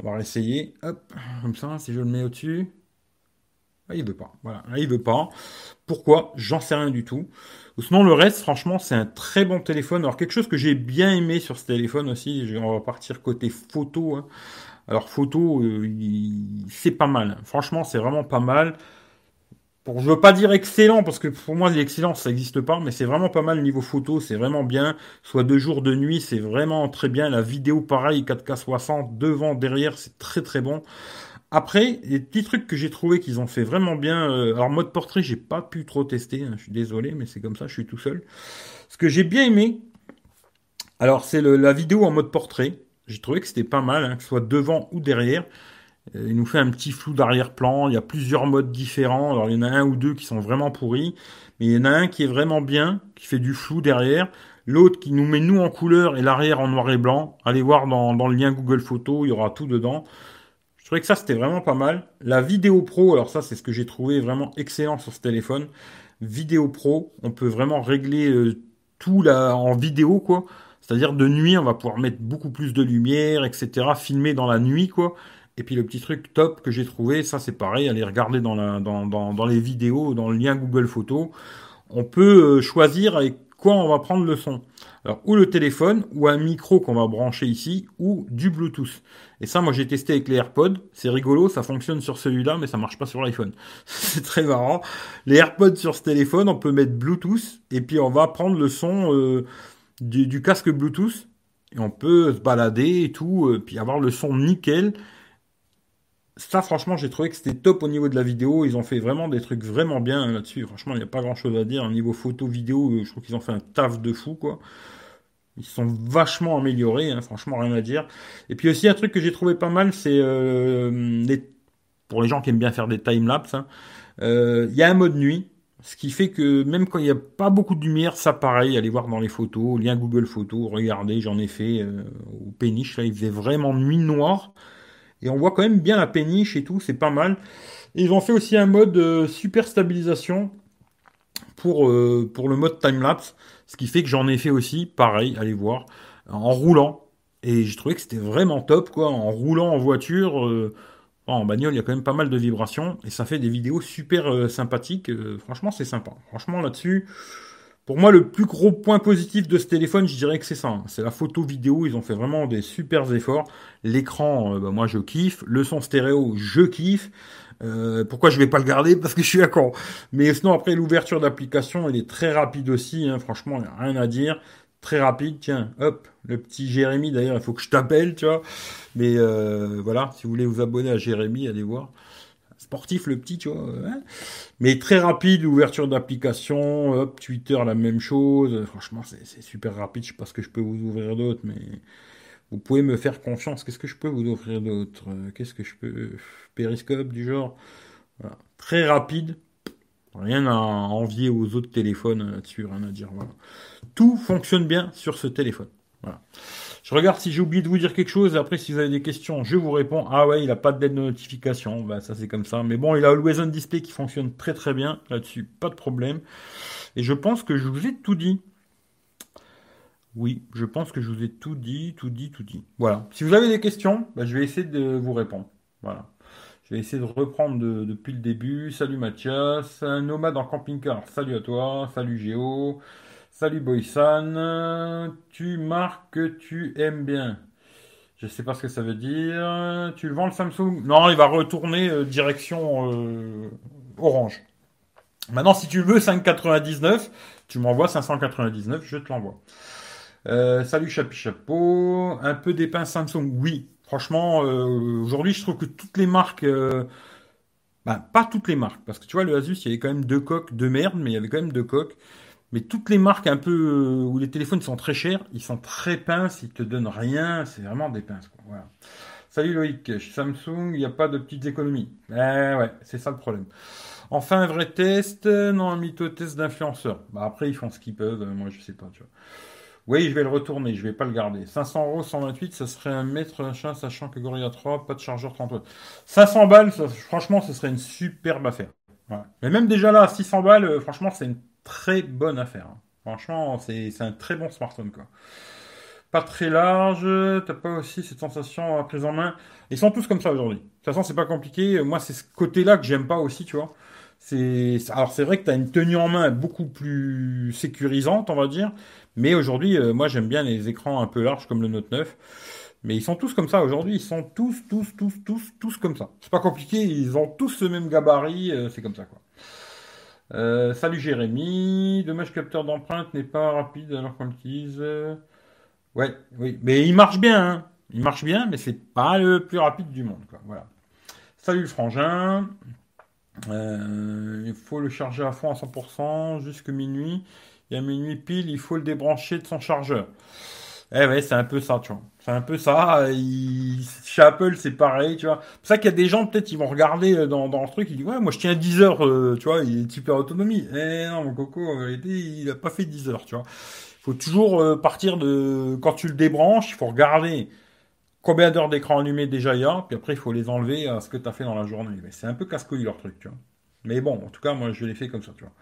On va réessayer. Hop, comme ça, si je le mets au-dessus. Ah, il veut pas. Voilà, il veut pas. Pourquoi? J'en sais rien du tout. Sinon, le reste, franchement, c'est un très bon téléphone. Alors, quelque chose que j'ai bien aimé sur ce téléphone aussi, on va partir côté photo. Hein. Alors, photo, euh, c'est pas mal. Franchement, c'est vraiment pas mal. Pour, je veux pas dire excellent, parce que pour moi, l'excellence, ça n'existe pas, mais c'est vraiment pas mal niveau photo, c'est vraiment bien. Soit de jour, de nuit, c'est vraiment très bien. La vidéo, pareil, 4K 60, devant, derrière, c'est très très bon. Après, les petits trucs que j'ai trouvé qu'ils ont fait vraiment bien. Euh, alors mode portrait, j'ai pas pu trop tester. Hein, je suis désolé, mais c'est comme ça. Je suis tout seul. Ce que j'ai bien aimé, alors c'est la vidéo en mode portrait. J'ai trouvé que c'était pas mal, hein, que ce soit devant ou derrière. Euh, il nous fait un petit flou d'arrière-plan. Il y a plusieurs modes différents. Alors il y en a un ou deux qui sont vraiment pourris, mais il y en a un qui est vraiment bien, qui fait du flou derrière. L'autre qui nous met nous en couleur et l'arrière en noir et blanc. Allez voir dans, dans le lien Google Photos, il y aura tout dedans. Je trouvais que ça, c'était vraiment pas mal. La vidéo pro, alors ça, c'est ce que j'ai trouvé vraiment excellent sur ce téléphone. Vidéo pro, on peut vraiment régler euh, tout là en vidéo, quoi. C'est-à-dire de nuit, on va pouvoir mettre beaucoup plus de lumière, etc. Filmer dans la nuit, quoi. Et puis le petit truc top que j'ai trouvé, ça c'est pareil, allez regarder dans, la, dans, dans, dans, les vidéos, dans le lien Google Photos. On peut euh, choisir avec quoi on va prendre le son. Alors, ou le téléphone, ou un micro qu'on va brancher ici, ou du Bluetooth. Et ça, moi, j'ai testé avec les AirPods. C'est rigolo, ça fonctionne sur celui-là, mais ça marche pas sur l'iPhone. <laughs> c'est très marrant. Les AirPods sur ce téléphone, on peut mettre Bluetooth, et puis on va prendre le son euh, du, casque Bluetooth, et on peut se balader et tout, euh, puis avoir le son nickel. Ça, franchement, j'ai trouvé que c'était top au niveau de la vidéo. Ils ont fait vraiment des trucs vraiment bien là-dessus. Franchement, il n'y a pas grand-chose à dire. Au niveau photo, vidéo, euh, je trouve qu'ils ont fait un taf de fou, quoi. Ils sont vachement améliorés, hein, franchement, rien à dire. Et puis aussi, un truc que j'ai trouvé pas mal, c'est euh, pour les gens qui aiment bien faire des time-lapse, hein, euh, il y a un mode nuit, ce qui fait que même quand il n'y a pas beaucoup de lumière, ça pareil, allez voir dans les photos, lien Google Photos, regardez, j'en ai fait au péniche, là, il faisait vraiment nuit noire, et on voit quand même bien la péniche et tout, c'est pas mal. Ils ont fait aussi un mode super stabilisation pour, pour le mode time-lapse. Ce qui fait que j'en ai fait aussi, pareil, allez voir, en roulant. Et j'ai trouvé que c'était vraiment top, quoi. En roulant en voiture, euh, en bagnole, il y a quand même pas mal de vibrations. Et ça fait des vidéos super euh, sympathiques. Euh, franchement, c'est sympa. Franchement, là-dessus, Pour moi, le plus gros point positif de ce téléphone, je dirais que c'est ça. Hein. C'est la photo vidéo. Ils ont fait vraiment des super efforts. L'écran, euh, bah, moi, je kiffe. Le son stéréo, je kiffe. Euh, pourquoi je vais pas le garder? Parce que je suis à con. Mais sinon, après, l'ouverture d'application, elle est très rapide aussi. Hein. Franchement, il n'y a rien à dire. Très rapide. Tiens, hop, le petit Jérémy. D'ailleurs, il faut que je t'appelle, tu vois. Mais euh, voilà, si vous voulez vous abonner à Jérémy, allez voir sportif le petit, tu vois. Hein. mais très rapide, ouverture d'application, hop, Twitter la même chose. Franchement, c'est super rapide. Je sais pas ce que je peux vous ouvrir d'autre, mais vous pouvez me faire confiance. Qu'est-ce que je peux vous offrir d'autre Qu'est-ce que je peux Périscope du genre? Très rapide. Rien à envier aux autres téléphones là-dessus, rien à dire. Voilà. Tout fonctionne bien sur ce téléphone. Voilà. Je regarde si j'ai oublié de vous dire quelque chose. Après, si vous avez des questions, je vous réponds. Ah ouais, il n'a pas de de notification. Bah, ça, c'est comme ça. Mais bon, il a Always On Display qui fonctionne très très bien là-dessus. Pas de problème. Et je pense que je vous ai tout dit. Oui, je pense que je vous ai tout dit, tout dit, tout dit. Voilà. Si vous avez des questions, bah, je vais essayer de vous répondre. Voilà. Je vais essayer de reprendre depuis le début. Salut Mathias. Nomade en camping-car. Salut à toi. Salut Géo. Salut Boysan, tu marques que tu aimes bien. Je sais pas ce que ça veut dire. Tu le vends le Samsung? Non, il va retourner euh, direction euh, Orange. Maintenant, si tu veux 5,99, tu m'envoies 599, je te l'envoie. Euh, salut Chapi Chapeau. Un peu d'épin Samsung Oui, franchement, aujourd'hui, je trouve que toutes les marques... Ben, pas toutes les marques, parce que tu vois, le Asus, il y avait quand même deux coques de merde, mais il y avait quand même deux coques. Mais toutes les marques un peu euh, où les téléphones sont très chers, ils sont très pinces, ils te donnent rien, c'est vraiment des pinces. Quoi. Voilà. Salut Loïc, chez Samsung, il n'y a pas de petites économies. Eh ouais, c'est ça le problème. Enfin, un vrai test, non, un mytho test d'influenceur. Bah après, ils font ce qu'ils peuvent, moi je sais pas, tu vois. Oui, je vais le retourner, je vais pas le garder. 500 euros, 128, ça serait un mètre machin, sachant que Gorilla 3, pas de chargeur 30 500 balles, franchement, ce serait une superbe affaire. Mais même déjà là, 600 balles, euh, franchement, c'est une très bonne affaire. Hein. Franchement, c'est un très bon smartphone, quoi. Pas très large, t'as pas aussi cette sensation à prise en main. Ils sont tous comme ça aujourd'hui. De toute façon, c'est pas compliqué. Moi, c'est ce côté-là que j'aime pas aussi, tu vois. C'est alors c'est vrai que tu as une tenue en main beaucoup plus sécurisante, on va dire. Mais aujourd'hui, euh, moi, j'aime bien les écrans un peu larges comme le Note 9. Mais ils sont tous comme ça aujourd'hui. Ils sont tous, tous, tous, tous, tous comme ça. C'est pas compliqué. Ils ont tous ce même gabarit. Euh, c'est comme ça, quoi. Euh, salut Jérémy, dommage capteur d'empreinte n'est pas rapide alors qu'on l'utilise. Ouais, oui, mais il marche bien, hein. il marche bien, mais c'est pas le plus rapide du monde. Voilà. Salut frangin. Euh, il faut le charger à fond à 100% jusque minuit. Et à minuit pile, il faut le débrancher de son chargeur. Eh ouais, c'est un peu ça, tu vois. C'est un peu ça. Chez Apple, c'est pareil, tu vois. C'est ça qu'il y a des gens, peut-être, ils vont regarder euh, dans, dans le truc, ils disent, ouais, moi, je tiens 10 heures, euh, tu vois, il est super autonomie. Eh non, mon coco, en réalité, il a pas fait 10 heures, tu vois. Il faut toujours euh, partir de, quand tu le débranches, il faut regarder combien d'heures d'écran allumé déjà il y a, puis après, il faut les enlever à ce que tu as fait dans la journée. Mais c'est un peu casse-couille, leur truc, tu vois. Mais bon, en tout cas, moi, je l'ai fait comme ça, tu vois.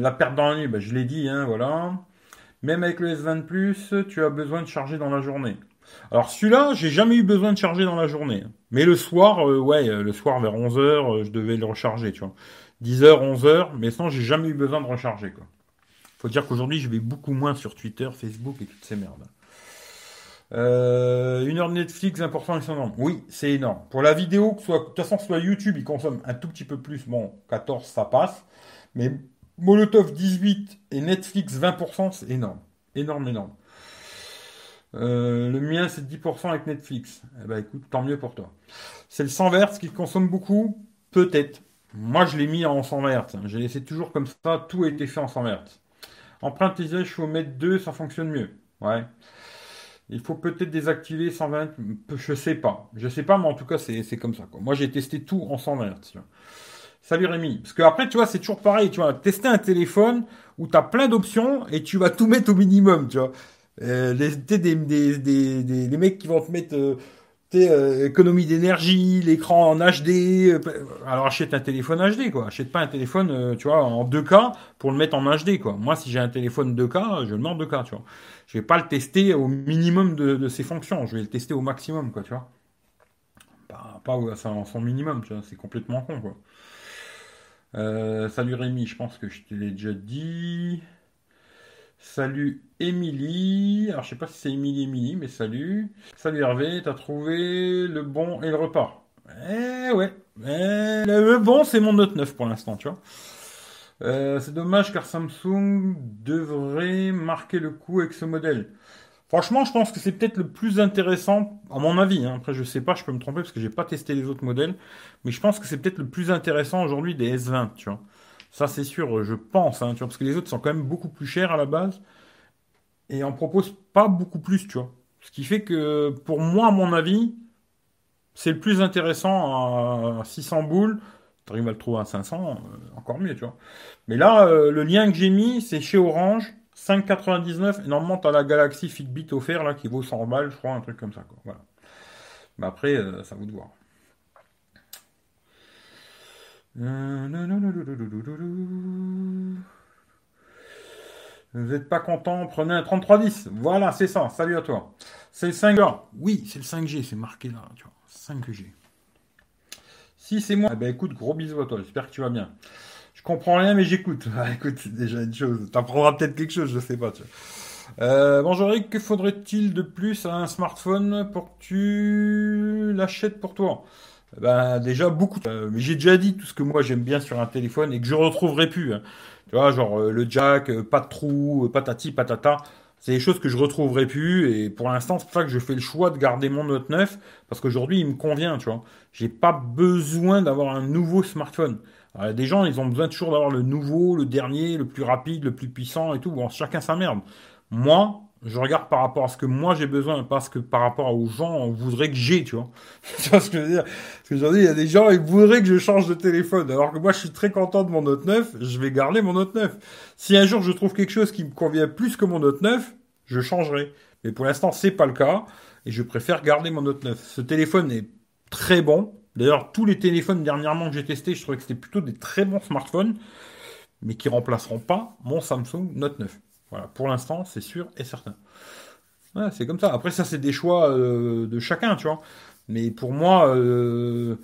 la perte dans la nuit, ben, je l'ai dit, hein, voilà. Même avec le S20 Plus, tu as besoin de charger dans la journée. Alors celui-là, j'ai jamais eu besoin de charger dans la journée. Mais le soir, euh, ouais, euh, le soir vers 11h, euh, je devais le recharger, tu vois. 10h, 11h, mais sinon j'ai jamais eu besoin de recharger, quoi. Faut dire qu'aujourd'hui, je vais beaucoup moins sur Twitter, Facebook et toutes ces merdes. une heure de Netflix, important et énorme. Oui, c'est énorme. Pour la vidéo, que soit, de toute façon, soit YouTube, il consomme un tout petit peu plus. Bon, 14, ça passe. Mais Molotov 18 et Netflix 20%, c'est énorme. Énorme, énorme. Euh, le mien, c'est 10% avec Netflix. Eh ben, écoute, tant mieux pour toi. C'est le 100 Hz qui consomme beaucoup? Peut-être. Moi, je l'ai mis en 100 Hz. J'ai laissé toujours comme ça. Tout a été fait en 100 Hz. Empreinte je suis au mètre 2, ça fonctionne mieux. Ouais. Il faut peut-être désactiver 120. Je sais pas. Je sais pas, mais en tout cas, c'est comme ça. Moi, j'ai testé tout en 100 Hz. Salut Rémi. Parce que après, tu vois, c'est toujours pareil. Tu vas tester un téléphone où tu as plein d'options et tu vas tout mettre au minimum, tu vois. Euh, des, des, des, des, des, mecs qui vont te mettre euh, euh, économie d'énergie, l'écran en HD. Euh, alors achète un téléphone HD, quoi. Achète pas un téléphone, tu vois, en 2K pour le mettre en HD, quoi. Moi, si j'ai un téléphone 2K, je le mets en 2K, tu vois. Je vais pas le tester au minimum de, de ses fonctions. Je vais le tester au maximum, quoi, tu vois. Pas, pas à son minimum, tu vois. C'est complètement con, quoi. Euh, salut Rémi, je pense que je te l'ai déjà dit. Salut Émilie. Alors je sais pas si c'est Émilie Émilie, mais salut. Salut Hervé, t'as trouvé le bon et le repas. Eh ouais. Eh, le bon, c'est mon Note 9 pour l'instant, tu vois. Euh, c'est dommage car Samsung devrait marquer le coup avec ce modèle. Franchement, je pense que c'est peut-être le plus intéressant, à mon avis. Hein. Après, je sais pas, je peux me tromper parce que j'ai pas testé les autres modèles, mais je pense que c'est peut-être le plus intéressant aujourd'hui des S20, tu vois. Ça, c'est sûr, je pense, hein, tu vois, parce que les autres sont quand même beaucoup plus chers à la base et en proposent pas beaucoup plus, tu vois. Ce qui fait que, pour moi, à mon avis, c'est le plus intéressant à 600 boules. Tu arrives à le trouver à 500, euh, encore mieux, tu vois. Mais là, euh, le lien que j'ai mis, c'est chez Orange. 5,99. Et normalement, tu as la Galaxy Fitbit offert là qui vaut 100 balles, je crois, un truc comme ça. Quoi. Voilà. Mais après, euh, ça vous de voir. Vous n'êtes pas content, prenez un 3310. Voilà, c'est ça. Salut à toi. C'est le 5G. Oui, c'est le 5G, c'est marqué là, tu vois. 5G. Si c'est moi, eh ben écoute, gros bisous à toi. J'espère que tu vas bien comprends rien, mais j'écoute. <laughs> Ah, écoute, c'est déjà une chose. T'apprendras peut-être quelque chose, je sais pas. Tu euh, bonjour Eric, que faudrait-il de plus à un smartphone pour que tu l'achètes pour toi? Ben déjà beaucoup. Euh, mais j'ai déjà dit tout ce que moi j'aime bien sur un téléphone et que je retrouverai plus. Hein. Tu vois, genre euh, le jack, euh, pas de trou, patati patata. C'est des choses que je retrouverai plus et pour l'instant c'est pour ça que je fais le choix de garder mon Note 9 parce qu'aujourd'hui il me convient, tu vois. J'ai pas besoin d'avoir un nouveau smartphone. Euh, des gens, ils ont besoin toujours d'avoir le nouveau, le dernier, le plus rapide, le plus puissant et tout. Bon, chacun sa. Moi, je regarde par rapport à ce que moi j'ai besoin, parce que par rapport aux gens, on voudrait que j'ai, tu vois. <laughs> tu vois ce que je veux dire? Parce il y a des gens, ils voudraient que je change de téléphone. Alors que moi, je suis très content de mon Note 9, je vais garder mon Note 9. Si un jour je trouve quelque chose qui me convient plus que mon Note 9, je changerai. Mais pour l'instant, c'est pas le cas. Et je préfère garder mon Note 9. Ce téléphone est très bon. D'ailleurs, tous les téléphones dernièrement que j'ai testés, je trouvais que c'était plutôt des très bons smartphones, mais qui remplaceront pas mon Samsung Note 9. Voilà, pour l'instant, c'est sûr et certain. c'est comme ça. Après, ça, c'est des choix euh, de chacun, tu vois. Mais pour moi, euh,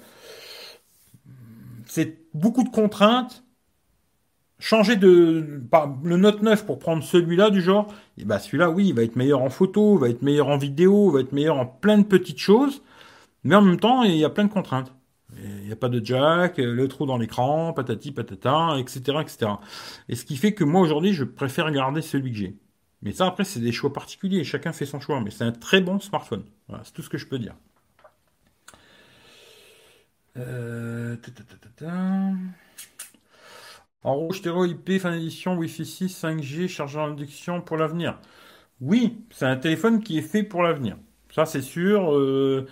c'est beaucoup de contraintes. Changer de le Note 9 pour prendre celui-là du genre, et ben celui-là, oui, il va être meilleur en photo, il va être meilleur en vidéo, il va être meilleur en plein de petites choses. Mais en même temps, il y a plein de contraintes. Il n'y a pas de jack, le trou dans l'écran, patati patata, etc., etc. Et ce qui fait que moi aujourd'hui, je préfère garder celui que j'ai. Mais ça, après, c'est des choix particuliers. Chacun fait son choix. Mais c'est un très bon smartphone. Voilà, c'est tout ce que je peux dire. Euh... En rouge, stéréo IP, fin d'édition, Wi-Fi 6, 5G, chargeur d'induction pour l'avenir. Oui, c'est un téléphone qui est fait pour l'avenir. Ça, c'est sûr. Euh,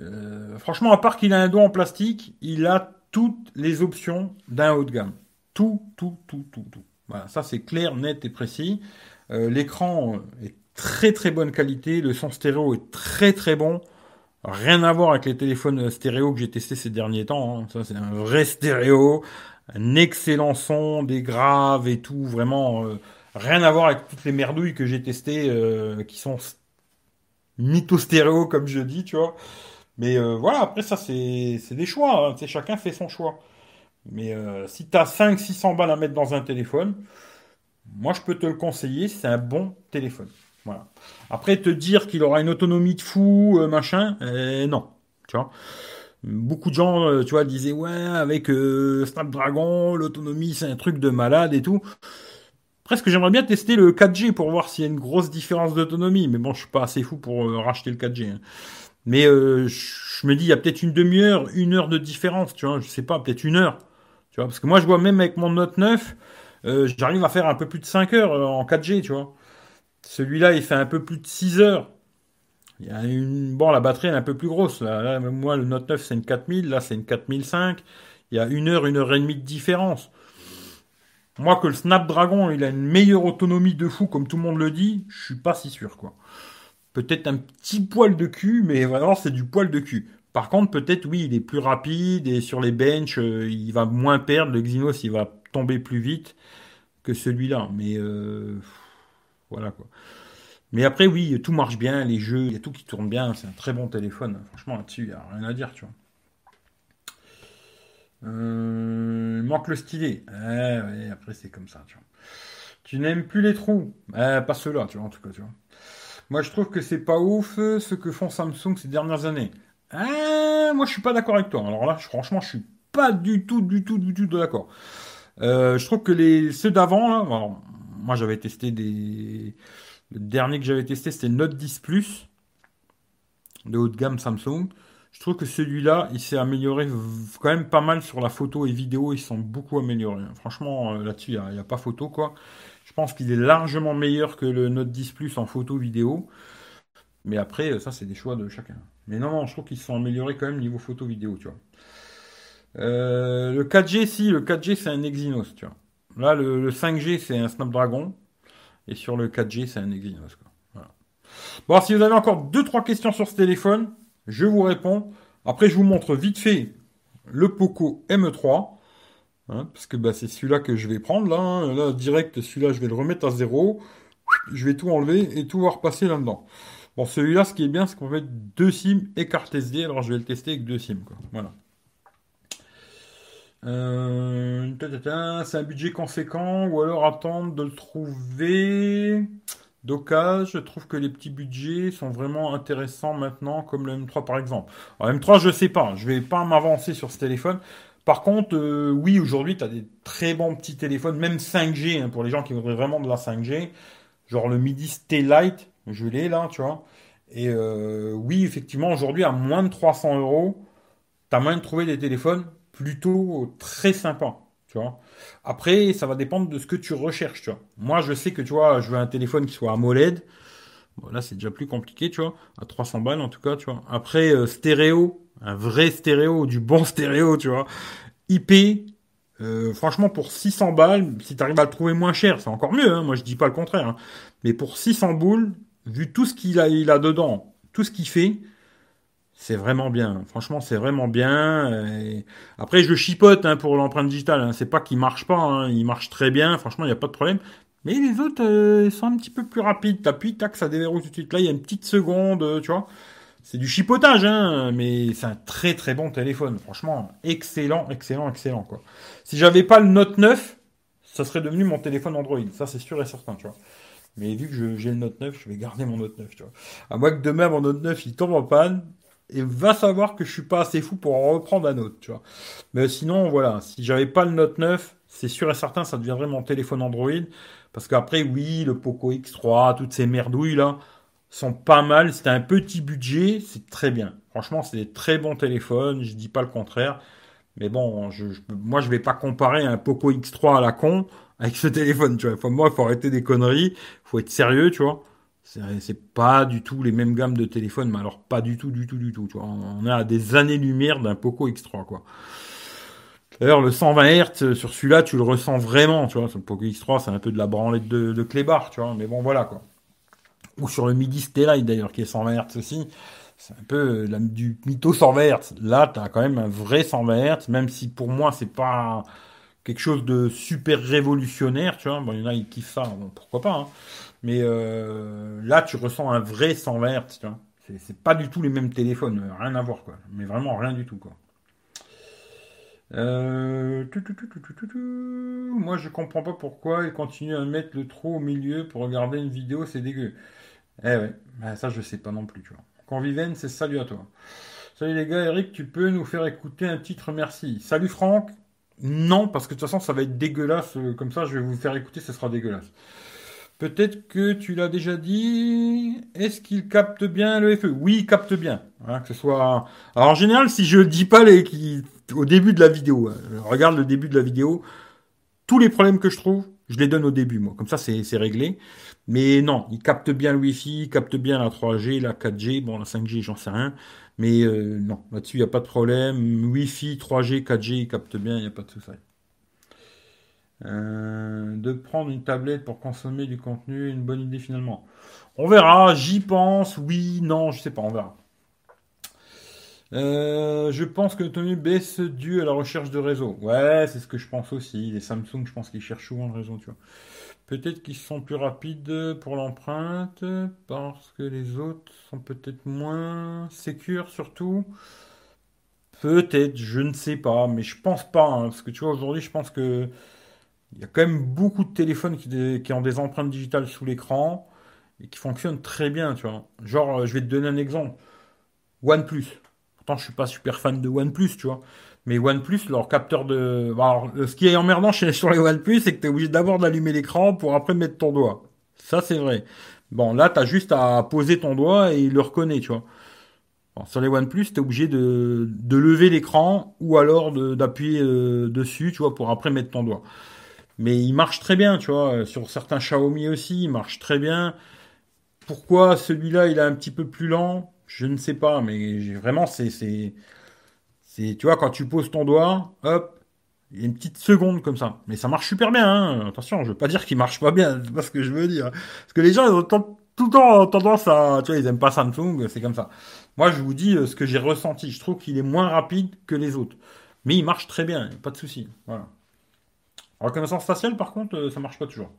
euh, franchement, à part qu'il a un dos en plastique, il a toutes les options d'un haut de gamme. Tout, tout, tout, tout, tout. Voilà, ça c'est clair, net et précis. Euh, l'écran est très très bonne qualité, le son stéréo est très très bon. Rien à voir avec les téléphones stéréo que j'ai testés ces derniers temps. Hein. Ça c'est un vrai stéréo, un excellent son, des graves et tout. Vraiment euh, rien à voir avec toutes les merdouilles que j'ai testées qui sont mytho stéréo comme je dis, tu vois. Mais euh, voilà, après ça, c'est des choix. Hein. Chacun fait son choix. Mais euh, si tu as 500-600 balles à mettre dans un téléphone, moi je peux te le conseiller, c'est un bon téléphone. Voilà. Après, te dire qu'il aura une autonomie de fou, euh, machin, non. Tu vois? Beaucoup de gens, tu vois, disaient ouais, avec Snapdragon, l'autonomie c'est un truc de malade et tout. Presque j'aimerais bien tester le 4G pour voir s'il y a une grosse différence d'autonomie, mais bon, je suis pas assez fou pour racheter le 4G. Hein. Mais euh, je me dis, il y a peut-être une demi-heure, une heure de différence, tu vois, je sais pas, peut-être une heure. Tu vois, parce que moi, je vois même avec mon Note 9, euh, j'arrive à faire un peu plus de 5 heures euh, en 4G, tu vois. Celui-là, il fait un peu plus de 6 heures. Il y a une... Bon, la batterie, elle est un peu plus grosse. Moi, le Note 9, c'est une 4000. Là, c'est une 4005. Il y a une heure, une heure et demie de différence. Moi, que le Snapdragon, il a une meilleure autonomie de fou, comme tout le monde le dit, je suis pas si sûr, quoi peut-être un petit poil de cul, mais vraiment c'est du poil de cul. Par contre, peut-être oui, il est plus rapide et sur les benches, euh, il va moins perdre. Le Exynos, il va tomber plus vite que celui-là. Mais euh, voilà quoi. Mais après, oui, tout marche bien, les jeux, il y a tout qui tourne bien. C'est un très bon téléphone. Franchement, là-dessus, il n'y a rien à dire, tu vois. Euh, manque le stylet. ouais, après c'est comme ça, tu vois. Tu n'aimes plus les trous. pas ceux-là, tu vois, en tout cas, tu vois. Moi, je trouve que c'est pas ouf ce que font Samsung ces dernières années. Ah, moi, je suis pas d'accord avec toi. Alors là, franchement, je suis pas du tout, du tout, du tout d'accord. Euh, je trouve que les ceux d'avant, moi, j'avais testé des. Le dernier que j'avais testé, c'était Note 10 Plus de haut de gamme Samsung. Je trouve que celui-là, il s'est amélioré quand même pas mal sur la photo et vidéo. Ils sont beaucoup améliorés. Franchement, euh, là-dessus, il n'y a, pas photo, quoi. Je pense qu'il est largement meilleur que le Note 10 Plus en photo vidéo. Mais après, ça, c'est des choix de chacun. Mais non, non, je trouve qu'ils se sont améliorés quand même niveau photo vidéo, tu vois. Euh, le 4G, si, le 4G, c'est un Exynos, tu vois. Là, le, 5G, c'est un Snapdragon. Et sur le 4G, c'est un Exynos. Bon, si vous avez encore 2-3 questions sur ce téléphone, je vous réponds. Après, je vous montre vite fait le Poco M3. Hein, parce que bah, c'est celui-là que je vais prendre. Là, hein. là direct, celui-là, je vais le remettre à zéro. Je vais tout enlever et tout va repasser là-dedans. Bon, celui-là, ce qui est bien, c'est qu'on va mettre deux SIM et carte SD. Alors, je vais le tester avec deux SIM. Voilà. Euh, c'est un budget conséquent ou alors attendre de le trouver? D'occasion. Je trouve que les petits budgets sont vraiment intéressants maintenant, comme le M3 par exemple. Alors, M3, je sais pas, je vais pas m'avancer sur ce téléphone. Par contre, euh, oui, aujourd'hui, tu as des très bons petits téléphones, même 5G, hein, pour les gens qui voudraient vraiment de la 5G. Genre le Midi Light, je l'ai là, tu vois. Et euh, oui, effectivement, aujourd'hui, à moins de 300 euros, tu as moyen de trouver des téléphones plutôt très sympas. Tu vois. Après, ça va dépendre de ce que tu recherches, tu vois. Moi, je sais que, tu vois, je veux un téléphone qui soit AMOLED. Là, c'est déjà plus compliqué, tu vois. À 300 balles, en tout cas, tu vois. Après, euh, stéréo, un vrai stéréo, du bon <laughs> stéréo, tu vois. IP, euh, franchement, pour 600 balles, si tu arrives à le trouver moins cher, c'est encore mieux, hein. Moi, je dis pas le contraire, hein. Mais pour 600 boules, vu tout ce qu'il a, il a dedans, tout ce qu'il fait, c'est vraiment bien. Franchement, c'est vraiment bien. Après, je chipote hein, pour l'empreinte digitale. Hein. C'est pas qu'il marche pas. Il marche très bien. Franchement, il n'y a pas de problème. Les autres, euh, sont un petit peu plus rapides. T'appuies, tac, ça déverrouille tout de suite. Là, il y a une petite seconde, euh, tu vois. C'est du chipotage, hein, mais c'est un très très bon téléphone. Franchement, excellent, excellent, excellent, quoi. Si j'avais pas le Note 9, ça serait devenu mon téléphone Android. Ça, c'est sûr et certain, tu vois. Mais vu que j'ai le Note 9, je vais garder mon Note 9, tu vois. À moins que demain, mon Note 9, il tombe en panne, et va savoir que je suis pas assez fou pour en reprendre un autre, tu vois. Mais sinon, voilà, si j'avais pas le Note 9, c'est sûr et certain, ça deviendrait mon téléphone Android. Parce qu'après, oui, le Poco X3, toutes ces merdouilles là, sont pas mal. C'est un petit budget, c'est très bien. Franchement, c'est des très bons téléphones, je dis pas le contraire. Mais bon, je, moi, je vais pas comparer un Poco X3 à la con avec ce téléphone, tu vois. moi, il faut arrêter des conneries, faut être sérieux, tu vois. C'est pas du tout les mêmes gammes de téléphones, mais alors pas du tout, du tout, du tout. Tu vois. On est à des années-lumière d'un Poco X3, quoi. D'ailleurs, le 120 Hz, sur celui-là, tu le ressens vraiment, tu vois. Sur le Poco X3, c'est un peu de la branlette de, de tu vois. Mais bon, voilà, quoi. Ou sur le Midi Stellite, d'ailleurs, qui est 120 Hz aussi. C'est un peu la, du mytho 120 Hz. Là, tu as quand même un vrai 120 Hz, même si pour moi, c'est pas quelque chose de super révolutionnaire, tu vois. Bon, il y en a, qui kiffent ça, pourquoi pas, hein. Mais euh, là, tu ressens un vrai 120 Hz, tu vois. C'est pas du tout les mêmes téléphones, rien à voir, quoi. Mais vraiment rien du tout, quoi. Euh... Moi, je comprends pas pourquoi ils continuent à mettre le trou au milieu pour regarder une vidéo, c'est dégueu. Eh ouais, bah, ça, je sais pas non plus, tu vois. Conviven, c'est salut à toi. Salut les gars, Eric, tu peux nous faire écouter un titre, merci. Salut Franck. Non, parce que de toute façon, ça va être dégueulasse. Euh, comme ça, je vais vous faire écouter, ce sera dégueulasse. Peut-être que tu l'as déjà dit. Est-ce qu'il capte bien le FE Oui, il capte bien. Hein, que ce soit. Alors en général, si je dis pas les qui au début de la vidéo, hein, regarde le début de la vidéo, tous les problèmes que je trouve, je les donne au début, moi. Comme ça, c'est réglé. Mais non, il capte bien le Wi-Fi, il capte bien la 3G, la 4G, bon la 5G, j'en sais rien. Mais euh, non, là-dessus, il n'y a pas de problème. Wi-Fi, 3G, 4G, il capte bien, il n'y a pas de souci. Euh, de prendre une tablette pour consommer du contenu, une bonne idée finalement. On verra, j'y pense, oui, non, je sais pas, on verra. Euh, je pense que l'autonomie baisse dû à la recherche de réseau. Ouais, c'est ce que je pense aussi. Les Samsung, je pense qu'ils cherchent souvent le réseau, tu vois. Peut-être qu'ils sont plus rapides pour l'empreinte, parce que les autres sont peut-être moins sécures, surtout. Peut-être, je ne sais pas, mais je pense pas. hein, parce que tu vois, aujourd'hui, je pense que il y a quand même beaucoup de téléphones qui, qui ont des empreintes digitales sous l'écran et qui fonctionnent très bien, tu vois. Genre, euh, je vais te donner un exemple. OnePlus. Pourtant, je suis pas super fan de OnePlus, tu vois. Mais OnePlus, leur capteur de... bah, Alors, euh, ce qui est emmerdant <laughs> sur les OnePlus, c'est que tu es obligé d'abord d'allumer l'écran pour après mettre ton doigt. Ça, c'est vrai. Bon, là, tu as juste à poser ton doigt et il le reconnaît, tu vois. Sur les OnePlus, tu es obligé de, de lever l'écran ou alors de- d'appuyer euh, dessus, tu vois, pour après mettre ton doigt. Mais il marche très bien, tu vois. Sur certains Xiaomi aussi, il marche très bien. Pourquoi celui-là, il est un petit peu plus lent? Je ne sais pas, mais vraiment, c'est, c'est, tu vois, quand tu poses ton doigt, hop, il y a une petite seconde comme ça. Mais ça marche super bien, hein. Attention, je veux pas dire qu'il marche pas bien, <laughs> c'est pas ce que je veux dire. Parce que les gens, ils ont tout le temps tendance à, tu vois, ils aiment pas Samsung, c'est comme ça. Moi, je vous dis euh, ce que j'ai ressenti. Je trouve qu'il est moins rapide que les autres. Mais il marche très bien, pas de souci. Voilà. Reconnaissance faciale, par contre, euh, ça marche pas toujours.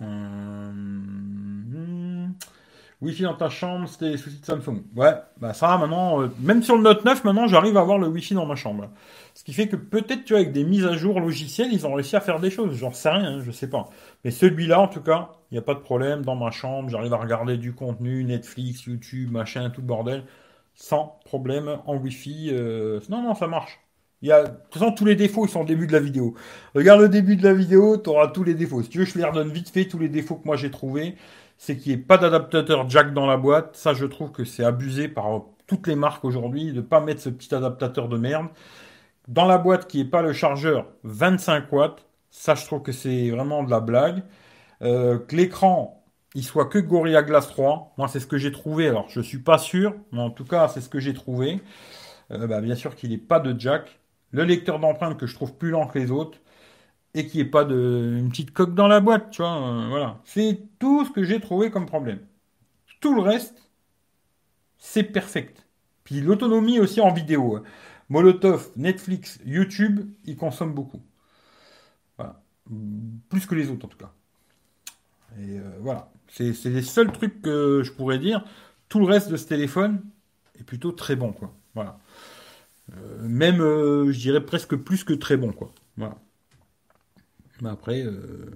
Euh, Wi-Fi dans ta chambre, c'était des soucis de Samsung. Ouais, bah ça, maintenant, euh, même sur le Note 9, maintenant, j'arrive à avoir le Wi-Fi dans ma chambre. Ce qui fait que peut-être, tu vois, avec des mises à jour logicielles, ils ont réussi à faire des choses. J'en sais rien, hein, je sais pas. Mais celui-là, en tout cas, il n'y a pas de problème. Dans ma chambre, j'arrive à regarder du contenu, Netflix, YouTube, machin, tout le bordel, sans problème en Wi-Fi. euh, Non, non, ça marche. Il y a... De toute façon, tous les défauts, ils sont au début de la vidéo. Regarde le début de la vidéo, tu auras tous les défauts. Si tu veux, je les redonne vite fait tous les défauts que moi j'ai trouvés. C'est qu'il n'y ait pas d'adaptateur jack dans la boîte. Ça, je trouve que c'est abusé par toutes les marques aujourd'hui de ne pas mettre ce petit adaptateur de merde. Dans la boîte qui n'est pas le chargeur 25 watts. Ça, je trouve que c'est vraiment de la blague. Euh, que l'écran, il soit que Gorilla Glass 3. Moi, c'est ce que j'ai trouvé. Alors, je suis pas sûr, mais en tout cas, c'est ce que j'ai trouvé. Euh, bah, bien sûr qu'il n'est pas de jack. Le lecteur d'empreintes que je trouve plus lent que les autres. Et qu'il n'y ait pas de, une petite coque dans la boîte, tu vois. euh, voilà. C'est tout ce que j'ai trouvé comme problème. Tout le reste, c'est perfect. Puis l'autonomie aussi en vidéo. hein. Molotov, Netflix, YouTube, ils consomment beaucoup. Plus que les autres en tout cas. Et euh, voilà. C'est les seuls trucs que je pourrais dire. Tout le reste de ce téléphone est plutôt très bon, quoi. Voilà. Euh, même, je dirais presque plus que très bon, quoi. Voilà. Mais après, euh,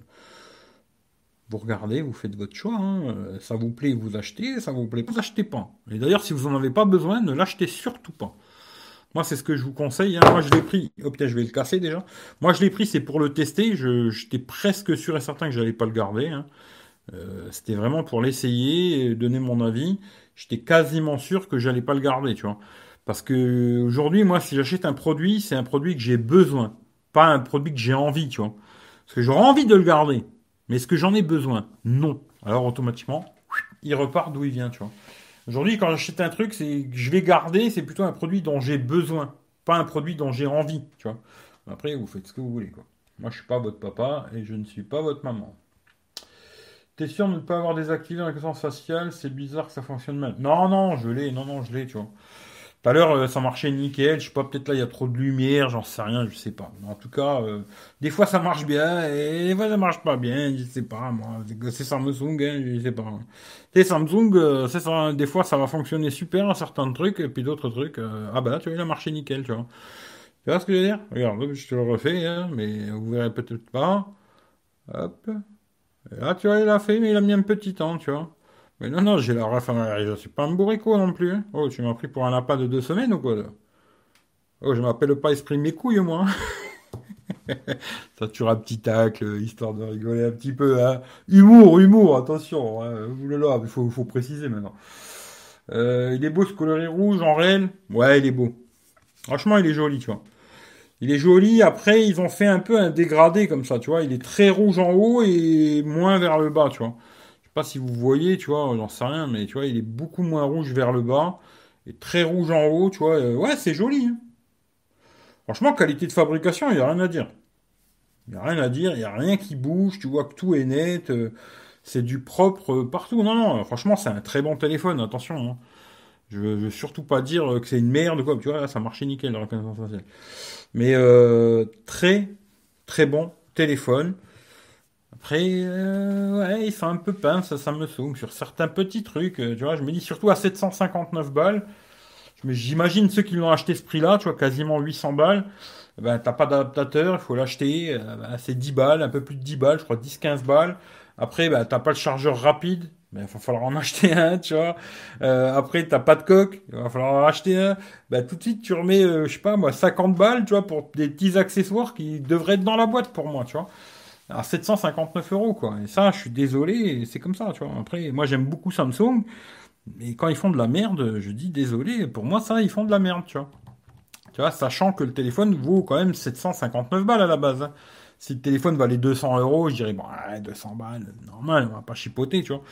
vous regardez, vous faites votre choix. hein. Euh, Ça vous plaît, vous achetez. Ça vous plaît pas, vous achetez pas. Et d'ailleurs, si vous en avez pas besoin, ne l'achetez surtout pas. Moi, c'est ce que je vous conseille. hein. Moi, je l'ai pris. Oh putain, je vais le casser déjà. Moi, je l'ai pris, c'est pour le tester. J'étais presque sûr et certain que j'allais pas le garder. hein. Euh, c'était vraiment pour l'essayer, donner mon avis. J'étais quasiment sûr que j'allais pas le garder, tu vois. Parce que aujourd'hui, moi, si j'achète un produit, c'est un produit que j'ai besoin, pas un produit que j'ai envie, tu vois. Parce que j'aurais envie de le garder, mais est-ce que j'en ai besoin? Non. Alors automatiquement, il repart d'où il vient, tu vois. Aujourd'hui, quand j'achète un truc, c'est que je vais garder, c'est plutôt un produit dont j'ai besoin, pas un produit dont j'ai envie, tu vois. Après, vous faites ce que vous voulez, quoi. Moi, je suis pas votre papa et je ne suis pas votre maman. T'es sûr de ne pas avoir désactivé la reconnaissance faciale? C'est bizarre que ça fonctionne mal. Non, non, je l'ai, non, non, je l'ai, tu vois. Tout à l'heure, euh, ça marchait nickel. Je sais pas, peut-être là, il y a trop de lumière, j'en sais rien, je sais pas. En tout cas, euh, des fois, ça marche bien et des fois, ça marche pas bien. Je sais pas, moi. C'est c'est Samsung, hein, je sais pas. Sais, Samsung, euh, c'est ça. Des fois, ça va fonctionner super à certains trucs et puis d'autres trucs, euh, ah bah là, tu vois, il a marché nickel, tu vois. Tu vois ce que je veux dire? Regarde, je te le refais, hein, mais vous verrez peut-être pas. Hop. Et là, tu vois, il a fait, mais il a mis un petit temps, tu vois. Non, non, j'ai la ref, je suis pas un bourrico non plus. hein. Oh, tu m'as pris pour un lapin de deux semaines ou quoi, là? Oh, je m'appelle pas esprit mes couilles, moi. <laughs> Ça tue un petit tacle, histoire de rigoler un petit peu, hein. Humour, humour, attention, hein. Il faut, faut préciser maintenant. Euh, il est beau ce coloris rouge en réel? Ouais, il est beau. Franchement, il est joli, tu vois. Il est joli. Après, ils ont fait un peu un dégradé comme ça, tu vois. Il est très rouge en haut et moins vers le bas, tu vois. Pas si vous voyez, tu vois, j'en sais rien, mais tu vois, il est beaucoup moins rouge vers le bas et très rouge en haut, tu vois. Euh, ouais, c'est joli. hein. Franchement, qualité de fabrication, il n'y a rien à dire. Il n'y a rien à dire, il n'y a rien qui bouge, tu vois que tout est net, euh, c'est du propre euh, partout. Non, non, franchement, c'est un très bon téléphone, attention. hein. Je je veux surtout pas dire que c'est une merde quoi, tu vois, ça marchait nickel, la reconnaissance faciale. Mais très, très bon téléphone. Après, euh, ouais, ils sont un peu pince, ça, ça me saoule sur certains petits trucs. euh, tu vois, je me dis surtout à 759 balles, j'imagine ceux qui l'ont acheté ce prix-là, tu vois, quasiment 800 balles. Eh ben, t'as pas d'adaptateur, il faut l'acheter. Euh, ben, c'est 10 balles, un peu plus de 10 balles, je crois 10-15 balles. Après, ben, t'as pas le chargeur rapide. Ben, il va falloir en <laughs> acheter un, tu vois. Euh, après, t'as pas de coque, il va falloir en acheter un. Ben, tout de suite, tu remets, euh, je sais pas, moi, 50 balles, tu vois, pour des petits accessoires qui devraient être dans la boîte pour moi, tu vois. À 759 euros, quoi. Et ça, je suis désolé, c'est comme ça, tu vois. Après, moi, j'aime beaucoup Samsung. Mais quand ils font de la merde, je dis désolé, pour moi, ça, ils font de la merde, tu vois. Tu vois, sachant que le téléphone vaut quand même 759 balles à la base. Si le téléphone valait 200 euros, je dirais, bon, 200 balles, normal, on va pas chipoter, tu vois.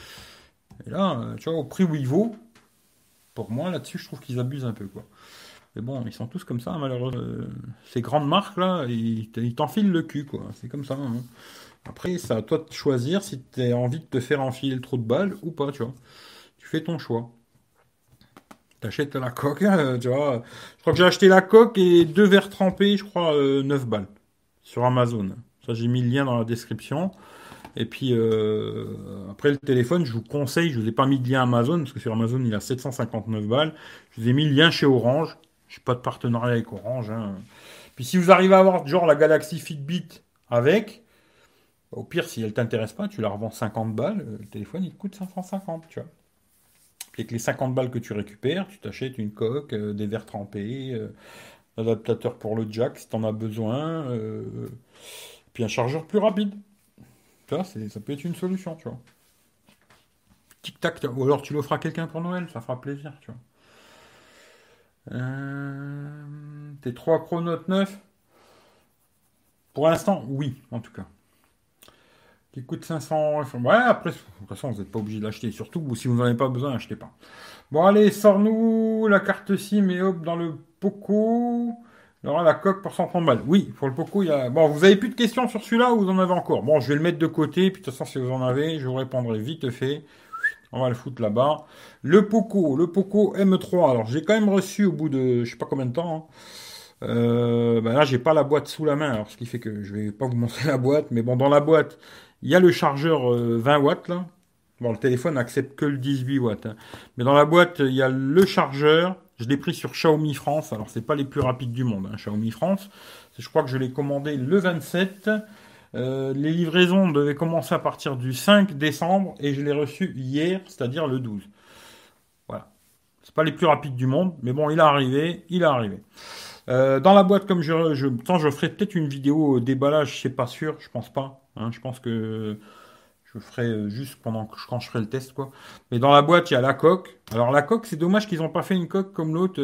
Et là, euh, tu vois, au prix où il vaut, pour moi, là-dessus, je trouve qu'ils abusent un peu, quoi. Mais bon, ils sont tous comme ça, malheureusement. ces grandes marques, là, ils, t'enfilent le cul, quoi. C'est comme ça. Hein. Après, c'est à toi de choisir si tu as envie de te faire enfiler le trou de balles ou pas, tu vois. Tu fais ton choix. T'achètes la coque, euh, tu vois. Je crois que j'ai acheté la coque et deux verres trempés, je crois, 9 euh, balles sur Amazon. Ça, j'ai mis le lien dans la description. Et puis, euh, après le téléphone, je vous conseille, je vous ai pas mis de lien Amazon, parce que sur Amazon, il a 759 balles. Je vous ai mis le lien chez Orange. Je n'ai pas de partenariat avec Orange. Hein. Puis si vous arrivez à avoir genre la Galaxy Fitbit avec, au pire, si elle t'intéresse pas, tu la revends 50 balles. Le téléphone, il te coûte 550, tu vois. Puis avec les 50 balles que tu récupères, tu t'achètes une coque, euh, des verres trempés, euh, un adaptateur pour le jack si tu en as besoin, euh, puis un chargeur plus rapide. Ça, ça peut être une solution, tu vois. Tic-tac, ou alors tu l'offres à quelqu'un pour Noël, ça fera plaisir, tu vois. Tes 3 Chronote 9 Pour l'instant, oui, en tout cas qui coûte 500. Ouais, après, de toute façon, vous n'êtes pas obligé de l'acheter. Surtout, si vous n'en avez pas besoin, achetez pas. Bon, allez, sors-nous la carte SIM et hop, dans le Poco. Il aura la coque pour 130 balles. Oui, pour le Poco, il y a. Bon, vous avez plus de questions sur celui-là ou vous en avez encore? Bon, je vais le mettre de côté. Puis de toute façon, si vous en avez, je vous répondrai vite fait. On va le foutre là-bas. Le Poco, le Poco M3. Alors, j'ai quand même reçu au bout de je sais pas combien de temps. Hein, euh, ben là, j'ai pas la boîte sous la main, alors ce qui fait que je vais pas vous <laughs> montrer la boîte, mais bon, dans la boîte, il y a le chargeur 20 euh, watts là. Bon, le téléphone n'accepte que le 18 watts. Hein. Mais dans la boîte, il y a le chargeur. Je l'ai pris sur Xiaomi France. Alors, c'est pas les plus rapides du monde, hein, Xiaomi France. Je crois que je l'ai commandé le 27. Euh, les livraisons devaient commencer à partir du 5 décembre et je l'ai reçu hier, c'est-à-dire le 12. Voilà. C'est pas les plus rapides du monde, mais bon, il est arrivé, il est arrivé. Euh, dans la boîte, comme je, je, je ferai peut-être une vidéo déballage, je sais pas sûr, je pense pas. Hein, je pense que je ferai euh, juste pendant que, quand je ferai le test, quoi. Mais dans la boîte, il y a la coque. Alors la coque, c'est dommage qu'ils n'ont pas fait une coque comme l'autre.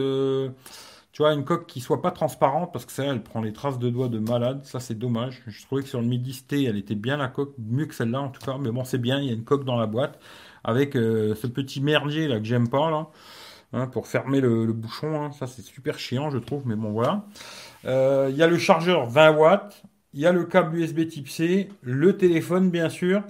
Tu vois, une coque qui soit pas transparente parce que ça, elle prend les traces de doigts de malade. Ça, c'est dommage. Je trouvais que sur le Midi elle était bien la coque, mieux que celle-là en tout cas. Mais bon, c'est bien. Il y a une coque dans la boîte avec euh, ce petit merdier là que j'aime pas là. Hein, pour fermer le, bouchon, hein. ça c'est super chiant je trouve, mais bon voilà. Il y a le chargeur 20 watts, il y a le câble USB type C, le téléphone bien sûr,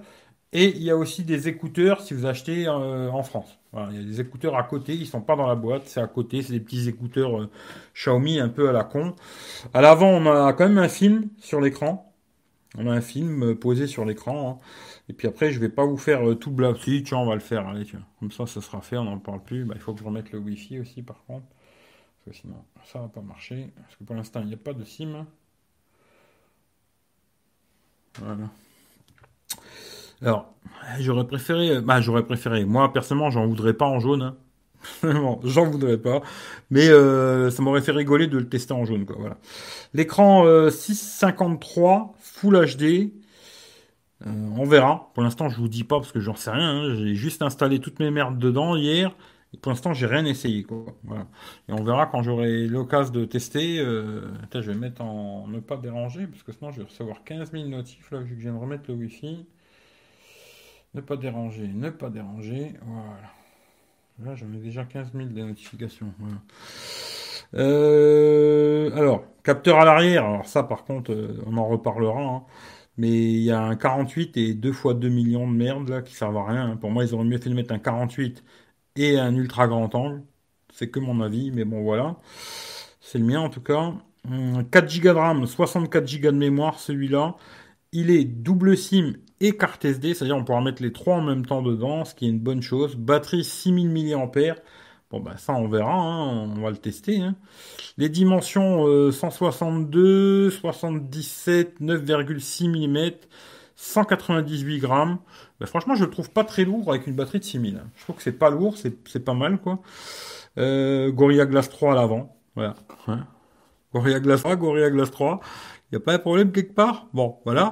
et il y a aussi des écouteurs si vous achetez euh, en France. Il y a des écouteurs à côté, ils sont pas dans la boîte, c'est à côté, c'est des petits écouteurs euh, Xiaomi un peu à la con. À l'avant, on a quand même un film sur l'écran. On a un film euh, posé sur l'écran. Hein. Et puis après, je vais pas vous faire tout le Si, tiens, on va le faire. Allez. Comme ça, ça sera fait, on n'en parle plus. Bah, il faut que je remette le Wi-Fi aussi, par contre. Parce que sinon, ça va pas marcher. Parce que pour l'instant, il n'y a pas de SIM. Voilà. Alors, j'aurais préféré, bah j'aurais préféré. Moi personnellement, j'en voudrais pas en jaune. Hein. <laughs> j'en voudrais pas. Mais euh, ça m'aurait fait rigoler de le tester en jaune, quoi. Voilà. L'écran 653 euh, Full HD. Euh, on verra. Pour l'instant, je vous dis pas parce que j'en sais rien. Hein. J'ai juste installé toutes mes merdes dedans hier pour l'instant, j'ai rien essayé. Quoi. Et on verra quand j'aurai l'occasion de tester. Je vais mettre en ne pas déranger, parce que sinon je vais recevoir 15 000 notifs là, vu que je viens de remettre le Wi-Fi. Ne pas déranger, ne pas déranger. Voilà. Là, j'en ai déjà 15 000 des notifications. Euh, alors, capteur à l'arrière. Alors ça, par contre, euh, on en reparlera. Hein. Mais il y a un 48 et 2 fois 2 millions de merde là qui servent à rien. Hein. Pour moi, ils auraient mieux fait de mettre un 48 et un ultra grand angle. C'est que mon avis, mais bon voilà. C'est le mien en tout cas. 4 Go de RAM, 64 Go de mémoire, celui-là. Il est double SIM et carte SD, c'est-à-dire on pourra mettre les trois en même temps dedans, ce qui est une bonne chose. Batterie 6000 mAh. Bon, ben ça, on verra, hein, on va le tester. Hein. Les dimensions 162, 77, 9,6 mm, 198 grammes. Ben, franchement, je le trouve pas très lourd avec une batterie de 6000. Je trouve que c'est pas lourd, c'est pas mal, quoi. Euh, Gorilla Glass 3 à l'avant. Voilà. Hein. Gorilla Glass 3, Gorilla Glass 3. Il n'y a pas de problème quelque part? Bon, voilà.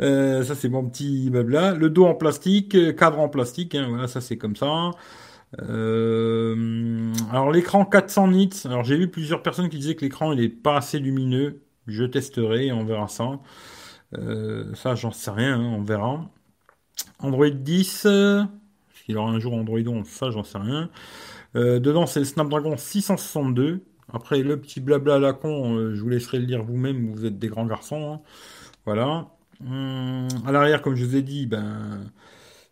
Euh, ça, c'est mon petit blabla. Le dos en plastique, euh, cadre en plastique. Hein, voilà, ça, c'est comme ça. Euh, alors, l'écran 400 nits. Alors, j'ai vu plusieurs personnes qui disaient que l'écran, il est pas assez lumineux. Je testerai, on verra ça. ça, j'en sais rien, hein, on verra. Android 10. Est-ce qu'il aura un jour Android 11 Ça, j'en sais rien. dedans, c'est le Snapdragon 662. Après, le petit blabla à la con, euh, je vous laisserai le lire vous-même, vous êtes des grands garçons. Hein. Voilà. Hum, à l'arrière, comme je vous ai dit, ben,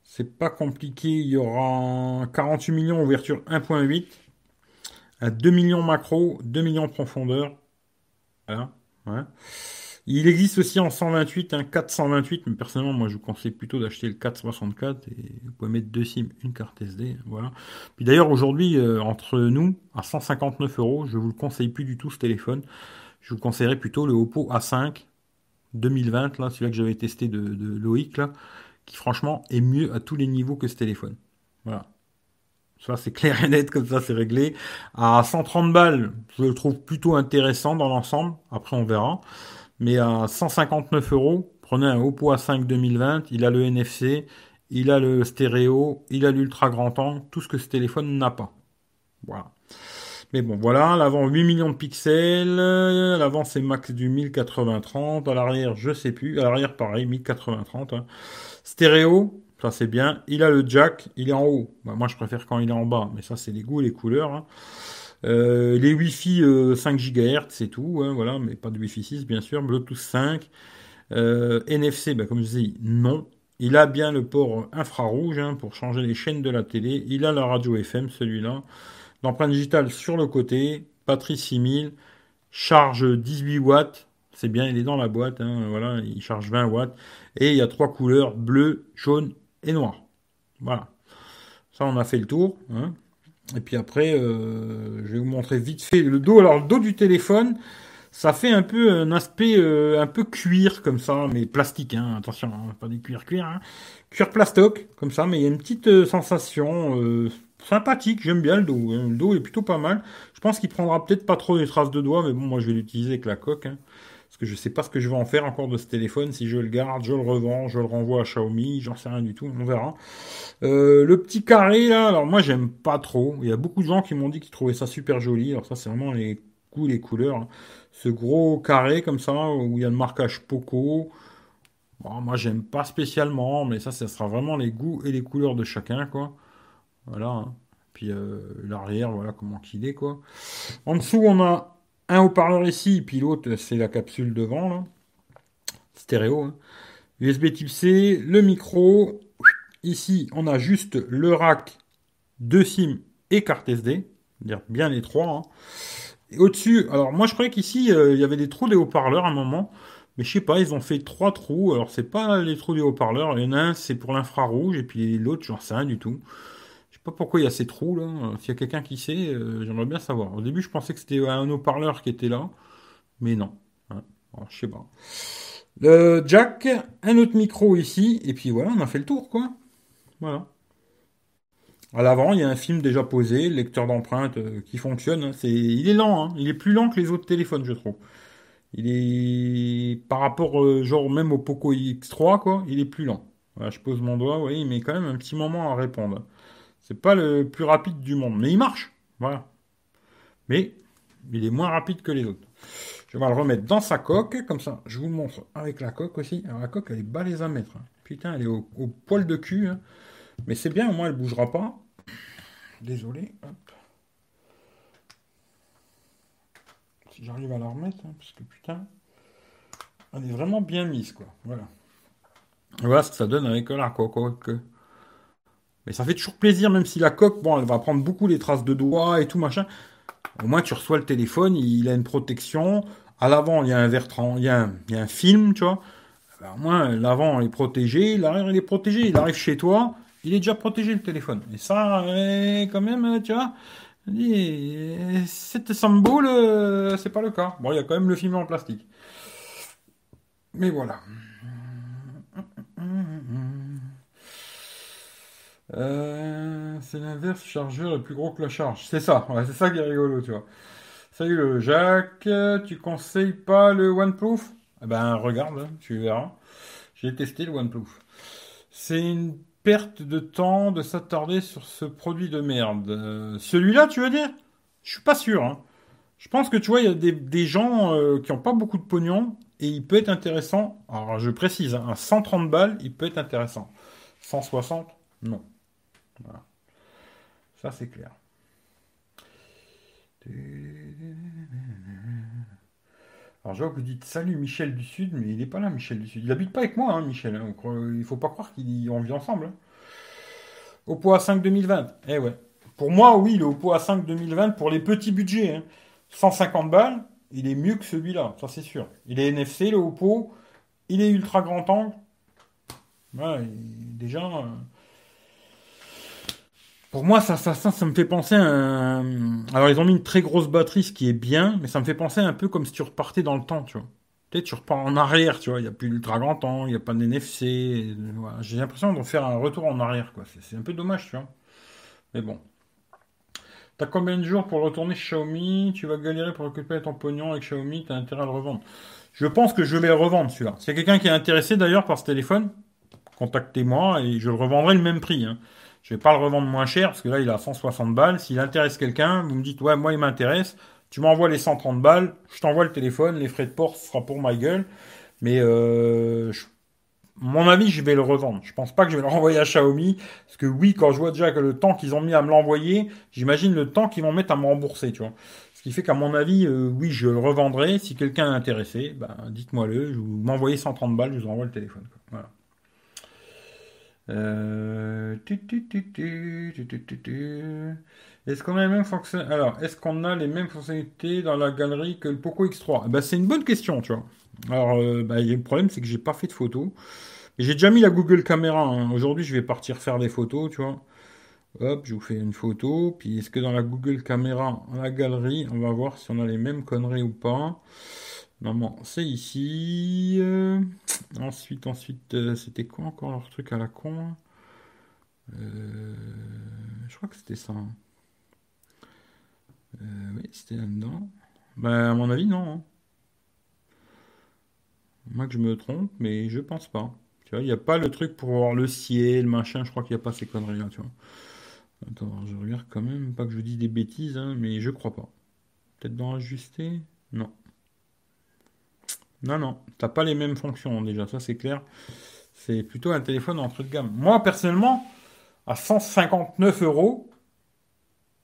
c'est pas compliqué. Il y aura 48 millions ouverture 1.8, 2 millions macro, 2 millions profondeur. Voilà. Il existe aussi en 128 un 428, mais personnellement, moi, je vous conseille plutôt d'acheter le 464 et vous pouvez mettre deux SIM, une carte SD, voilà. Puis d'ailleurs, aujourd'hui, euh, entre nous, à 159 euros, je vous le conseille plus du tout ce téléphone. Je vous conseillerais plutôt le Oppo A5 2020, là, celui-là que j'avais testé de, de Loïc, là, qui franchement est mieux à tous les niveaux que ce téléphone. Voilà. Ça, c'est clair et net, comme ça, c'est réglé. À 130 balles, je le trouve plutôt intéressant dans l'ensemble. Après, on verra mais à 159 euros, prenez un Oppo A5 2020, il a le NFC, il a le stéréo, il a l'ultra grand angle, tout ce que ce téléphone n'a pas. Voilà. Mais bon, voilà, l'avant 8 millions de pixels, l'avant c'est max du 1080-30, à l'arrière je sais plus, à l'arrière pareil, 1080-30. Hein. Stéréo, ça c'est bien, il a le jack, il est en haut. Bah, moi je préfère quand il est en bas, mais ça c'est les goûts et les couleurs. Hein. Euh, les Wi-Fi 5 GHz, c'est tout, hein, voilà, mais pas de Wi-Fi 6 bien sûr. Bluetooth 5, euh, NFC, bah, comme je dis, non. Il a bien le port infrarouge hein, pour changer les chaînes de la télé. Il a la radio FM, celui-là. L'empreinte digitale sur le côté, batterie 6000, charge 18 watts. C'est bien, il est dans la boîte, hein, voilà, il charge 20 watts. Et il y a trois couleurs, bleu, jaune et noir. Voilà. Ça, on a fait le tour. Et puis après, euh, je vais vous montrer vite fait le dos. Alors le dos du téléphone, ça fait un peu un aspect euh, un peu cuir comme ça, mais plastique. Hein, attention, hein, pas du cuir cuir. Hein. Cuir plastoc comme ça, mais il y a une petite euh, sensation sympathique. J'aime bien le dos. Hein. Le dos est plutôt pas mal. Je pense qu'il prendra peut-être pas trop des traces de doigts, mais bon, moi je vais l'utiliser avec la coque. Parce que je sais pas ce que je vais en faire encore de ce téléphone, si je le garde, je le revends, je le renvoie à Xiaomi, j'en sais rien du tout, on verra. Euh, le petit carré là, alors moi j'aime pas trop. Il y a beaucoup de gens qui m'ont dit qu'ils trouvaient ça super joli. Alors ça c'est vraiment les goûts, les couleurs. Ce gros carré comme ça où il y a le marquage Poco. Bon, moi j'aime pas spécialement, mais ça, ça sera vraiment les goûts et les couleurs de chacun quoi. Voilà. Hein. Puis euh, l'arrière, voilà comment qu'il est quoi. En dessous on a un haut-parleur ici, puis l'autre, c'est la capsule devant, là. Stéréo. Hein. USB type C, le micro. Ici, on a juste le rack, deux SIM et carte SD. Dire bien les trois. Hein. Au-dessus, alors moi je croyais qu'ici, euh, il y avait des trous des haut-parleurs à un moment. Mais je sais pas, ils ont fait trois trous. Alors c'est pas les trous des haut-parleurs. Il y en a un, c'est pour l'infrarouge. Et puis l'autre, j'en sais rien du tout sais pas pourquoi il y a ces trous là. S'il y a quelqu'un qui sait, euh, j'aimerais bien savoir. Au début, je pensais que c'était un haut-parleur qui était là, mais non. Hein. je sais pas. Le jack, un autre micro ici, et puis voilà, on a fait le tour, quoi. Voilà. À l'avant, il y a un film déjà posé, lecteur d'empreintes euh, qui fonctionne. Hein. C'est, il est lent, hein. il est plus lent que les autres téléphones, je trouve. Il est par rapport, euh, genre même au Poco X3, quoi, il est plus lent. Voilà, je pose mon doigt, il met quand même un petit moment à répondre. C'est pas le plus rapide du monde, mais il marche. Voilà. Mais il est moins rapide que les autres. Je vais le remettre dans sa coque, comme ça, je vous le montre avec la coque aussi. Alors la coque, elle est balèze à mettre. Hein. Putain, elle est au, poil de cul. Hein. Mais c'est bien, au moins, elle bougera pas. Désolé. Si j'arrive à la remettre, hein, parce que putain, elle est vraiment bien mise, quoi. Voilà. Voilà ce que ça donne avec la coque. Mais ça fait toujours plaisir, même si la coque, bon, elle va prendre beaucoup les traces de doigts et tout machin. Au moins, tu reçois le téléphone, il a une protection. À l'avant, il y a un verre, il un, il y a un film, tu vois. Ben, au moins, l'avant est protégé, l'arrière il est protégé. Il arrive chez toi, il est déjà protégé le téléphone. Et ça, quand même, tu vois, Cette symbole, euh, c'est pas le cas. Bon, il y a quand même le film en plastique. Mais voilà. Euh, c'est l'inverse, chargeur est plus gros que la charge. C'est ça, c'est ça qui est rigolo, tu vois. Salut le Jacques, tu conseilles pas le OnePlus Eh ben regarde, hein, tu verras. J'ai testé le OnePlus. C'est une perte de temps de s'attarder sur ce produit de merde. Euh, celui-là, tu veux dire? Je suis pas sûr. Hein. Je pense que tu vois, il y a des, gens euh, qui n'ont pas beaucoup de pognon et il peut être intéressant. Alors je précise, hein, à 130 balles, il peut être intéressant. 160, non. Voilà. Ça, c'est clair. Alors, je vois que vous dites salut Michel du Sud, mais il n'est pas là, Michel du Sud. Il n'habite pas avec moi, hein, Michel. Hein. Il faut pas croire qu'on vit ensemble. Hein. Oppo A5 2020. Eh ouais. Pour moi, oui, le Oppo A5 2020, pour les petits budgets, 150 balles, il est mieux que celui-là, ça c'est sûr. Il est NFC, le Oppo. Il est ultra grand angle. Déjà. Pour moi, ça, ça, ça, me fait penser à un... Alors, ils ont mis une très grosse batterie, ce qui est bien, mais ça me fait penser un peu comme si tu repartais dans le temps, tu vois. Peut-être tu repars en arrière, tu vois. Il n'y a plus l'ultra grand temps, il n'y a pas de NFC. J'ai l'impression de faire un retour en arrière, quoi. C'est un peu dommage, tu vois. Mais bon. T'as combien de jours pour retourner chez Xiaomi? Tu vas galérer pour récupérer ton pognon avec Xiaomi, t'as intérêt à le revendre. Je pense que je vais le revendre, celui-là. S'il y a quelqu'un qui est intéressé d'ailleurs par ce téléphone, contactez-moi et je le revendrai le même prix. Hein. Je vais pas le revendre moins cher parce que là, il a 160 balles. S'il intéresse quelqu'un, vous me dites, ouais, moi, il m'intéresse. Tu m'envoies les 130 balles, je t'envoie le téléphone, les frais de port, ce sera pour ma gueule. Mais, euh, mon avis, je vais le revendre. Je pense pas que je vais le <laughs> renvoyer à Xiaomi. Parce que oui, quand je vois déjà que le temps qu'ils ont mis à me l'envoyer, j'imagine le temps qu'ils vont mettre à me rembourser. Ce qui fait qu'à mon avis, euh, oui, je le revendrai. Si quelqu'un est intéressé, ben, dites-moi-le. Vous m'envoyez 130 balles, je vous envoie le téléphone. Voilà. Euh, est-ce qu'on a les mêmes fonctionnalités Alors, est-ce qu'on a les mêmes fonctionnalités dans la galerie que le Poco X3 bah, C'est une bonne question, tu vois. Alors, euh, bah, le problème, c'est que j'ai pas fait de photos. J'ai déjà mis la Google Caméra. Hein. Aujourd'hui, je vais partir faire des photos, tu vois. Hop, je vous fais une photo. Puis, est-ce que dans la Google Caméra, la galerie, on va voir si on a les mêmes conneries ou pas? Non, c'est ici. Euh, ensuite, ensuite, euh, c'était quoi encore leur truc à la con euh, Je crois que c'était ça. oui, c'était là-dedans. Ben, à mon avis, non. Hein. Moi que je me trompe, mais je pense pas. Tu vois, il n'y a pas le truc pour voir le ciel, machin. Je crois qu'il n'y a pas ces conneries-là, tu vois. Attends, je regarde quand même. Pas que je dis des bêtises, hein, mais je crois pas. Peut-être dans ajuster Non. Non, non, t'as pas les mêmes fonctions déjà, ça c'est clair. C'est plutôt un téléphone entrée de gamme. Moi, personnellement, à 159 euros,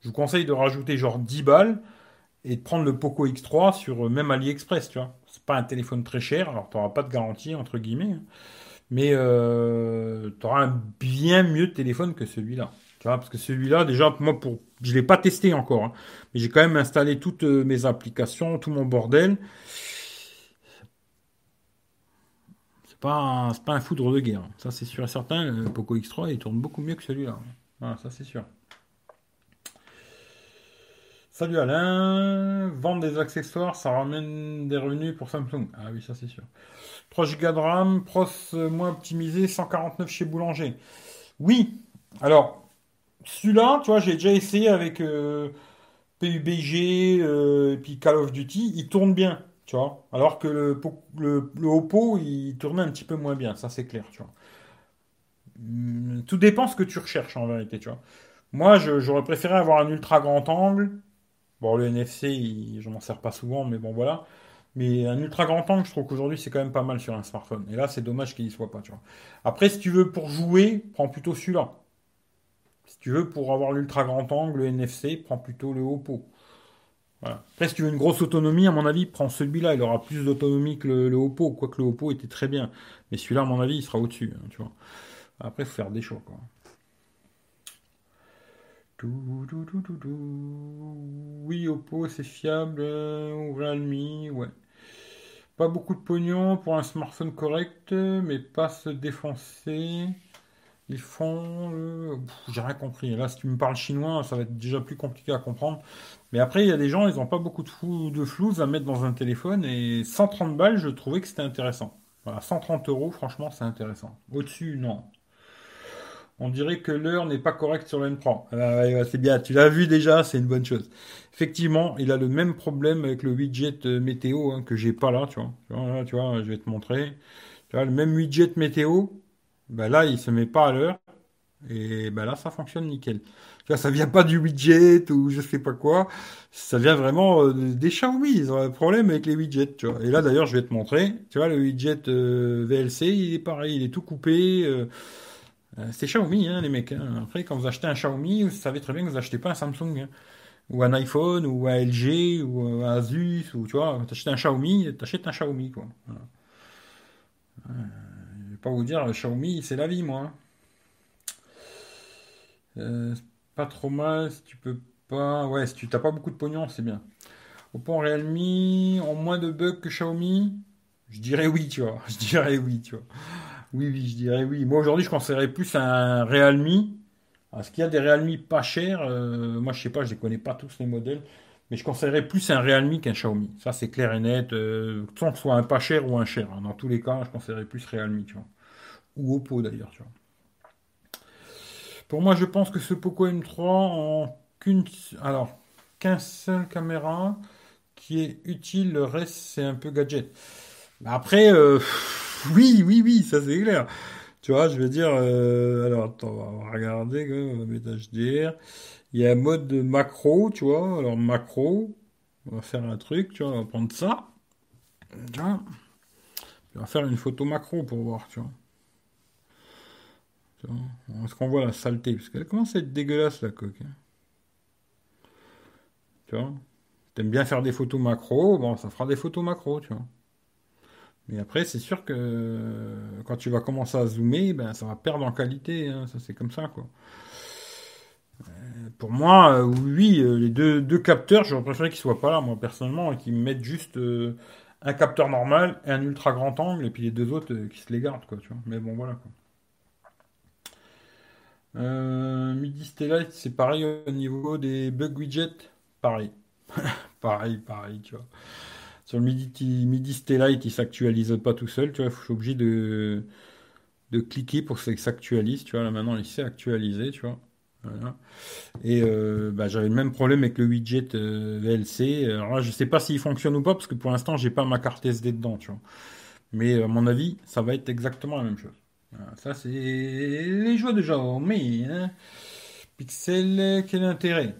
je vous conseille de rajouter genre 10 balles et de prendre le Poco X3 sur euh, même AliExpress, tu vois. C'est pas un téléphone très cher, alors tu n'auras pas de garantie, entre guillemets. Hein. Mais euh, tu auras un bien mieux téléphone que celui-là. Tu vois, parce que celui-là, déjà, moi, pour, je ne l'ai pas testé encore. Hein. mais j'ai quand même installé toutes euh, mes applications, tout mon bordel. C'est pas, pas un foudre de guerre. Ça, c'est sûr et certain. Le Poco X3, il tourne beaucoup mieux que celui-là. Voilà, ça, c'est sûr. Salut Alain. Vendre des accessoires, ça ramène des revenus pour Samsung. Ah oui, ça, c'est sûr. 3 Go de RAM, pros moins optimisé, 149 chez Boulanger. Oui. Alors, celui-là, tu vois, j'ai déjà essayé avec euh, PUBG euh, et puis Call of Duty. Il tourne bien. Alors que le, le, Oppo, il tournait un petit peu moins bien, ça c'est clair, tu vois. Hmm, tout dépend ce que tu recherches en vérité, tu vois. Moi, j'aurais préféré avoir un ultra grand angle. Bon, le NFC, je m'en sers pas souvent, mais bon, voilà. Mais un ultra grand angle, je trouve qu'aujourd'hui, c'est quand même pas mal sur un smartphone. Et là, c'est dommage qu'il y soit pas, tu vois. Après, si tu veux pour jouer, prends plutôt celui-là. Si tu veux pour avoir l'ultra grand angle, le NFC, prends plutôt le Oppo. Après, si tu veux une grosse autonomie, à mon avis, prends celui-là. Il aura plus d'autonomie que le, Oppo, quoique le Oppo était très bien. Mais celui-là, à mon avis, il sera au-dessus. Hein. Après, il faut faire des choix. Quoi. Oui, Oppo, c'est fiable. Ou Realme, ouais. Pas beaucoup de pognon pour un smartphone correct, mais pas se défoncer. Ils font. euh, j'ai rien compris. Là, si tu me parles chinois, ça va être déjà plus compliqué à comprendre. Mais après, il y a des gens, ils n'ont pas beaucoup de, flou, de à mettre dans un téléphone. Et 130 balles, je trouvais que c'était intéressant. Voilà, 130 euros, franchement, c'est intéressant. Au-dessus, non. On dirait que l'heure n'est pas correcte sur le M3. Ah c'est bien, tu l'as vu déjà, c'est une bonne chose. Effectivement, il a le même problème avec le widget euh, météo hein, que j'ai pas là. Tu vois, là, tu vois, je vais te montrer. Tu vois, le même widget météo, bah là, il se met pas à l'heure. Et bah là, ça fonctionne nickel. Tu vois, ça vient pas du widget ou je sais pas quoi. Ça vient vraiment euh, des Xiaomi. Ils ont un problème avec les widgets. Et là, d'ailleurs, je vais te montrer. Tu vois, le widget euh, VLC, il est pareil. Il est tout coupé. euh, c'est Xiaomi, hein, les mecs. hein. Après, quand vous achetez un Xiaomi, vous savez très bien que vous achetez pas un Samsung, hein. ou un iPhone, ou un LG, ou un Asus, ou tu vois, t'achètes un Xiaomi, t'achètes un Xiaomi, quoi. Voilà. Pas vous dire, Xiaomi, c'est la vie, moi. hein. Euh, pas trop mal si tu peux pas. Ouais, si tu t'as pas beaucoup de pognon, c'est bien. Oppo, Realme ont moins de bugs que Xiaomi? Je dirais oui, tu vois. <laughs> Je dirais oui, tu vois. Oui, oui, je dirais oui. Moi, aujourd'hui, je conseillerais plus un Realme. Est-ce qu'il y a des Realme pas chers? Euh, moi, je sais pas, je les connais pas tous les modèles. Mais je conseillerais plus un Realme qu'un Xiaomi. Ça, c'est clair et net. Euh, que ce soit un pas cher ou un cher. hein. Dans tous les cas, je conseillerais plus Realme, tu vois. Ou Oppo, d'ailleurs, tu vois. Pour moi, je pense que ce Poco M3 en qu'une, alors, qu'un seul caméra qui est utile. Le reste, c'est un peu gadget. Après, euh, <laughs> oui, oui, oui, ça c'est clair. Tu vois, je veux dire, euh, alors attends, on va regarder, on va mettre HDR. Il y a un mode de macro, tu vois. Alors macro, on va faire un truc, tu vois, on va prendre ça, on va faire une photo macro pour voir, tu vois. Est-ce qu'on voit la saleté? Parce qu'elle commence à être dégueulasse, la coque. hein. Tu vois. T'aimes bien faire des photos macro, bon, ça fera des photos macro, tu vois. Mais après, c'est sûr que euh, quand tu vas commencer à zoomer, ben, ça va perdre en qualité, hein. Ça, c'est comme ça, quoi. Pour moi, euh, oui, euh, les deux, capteurs, j'aurais préféré qu'ils soient pas là, moi, personnellement, et qu'ils me mettent juste euh, un capteur normal et un ultra grand angle, et puis les deux autres euh, qui se les gardent, quoi, tu vois. Mais bon, voilà. Euh, Midi Stellite, c'est pareil au niveau des bug widgets. Pareil. <laughs> Pareil, pareil, tu vois. Sur le Midi, Midi Stellite, il s'actualise pas tout seul, tu vois. Je suis obligé de, de cliquer pour que ça s'actualise, tu vois. Là, maintenant, il s'est actualisé, tu vois. Et euh, bah, j'avais le même problème avec le widget euh, VLC. Alors là, je sais pas s'il fonctionne ou pas, parce que pour l'instant, j'ai pas ma carte SD dedans, tu vois. Mais à mon avis, ça va être exactement la même chose. Ça, c'est les joies de Xiaomi, hein. Pixel, quel intérêt?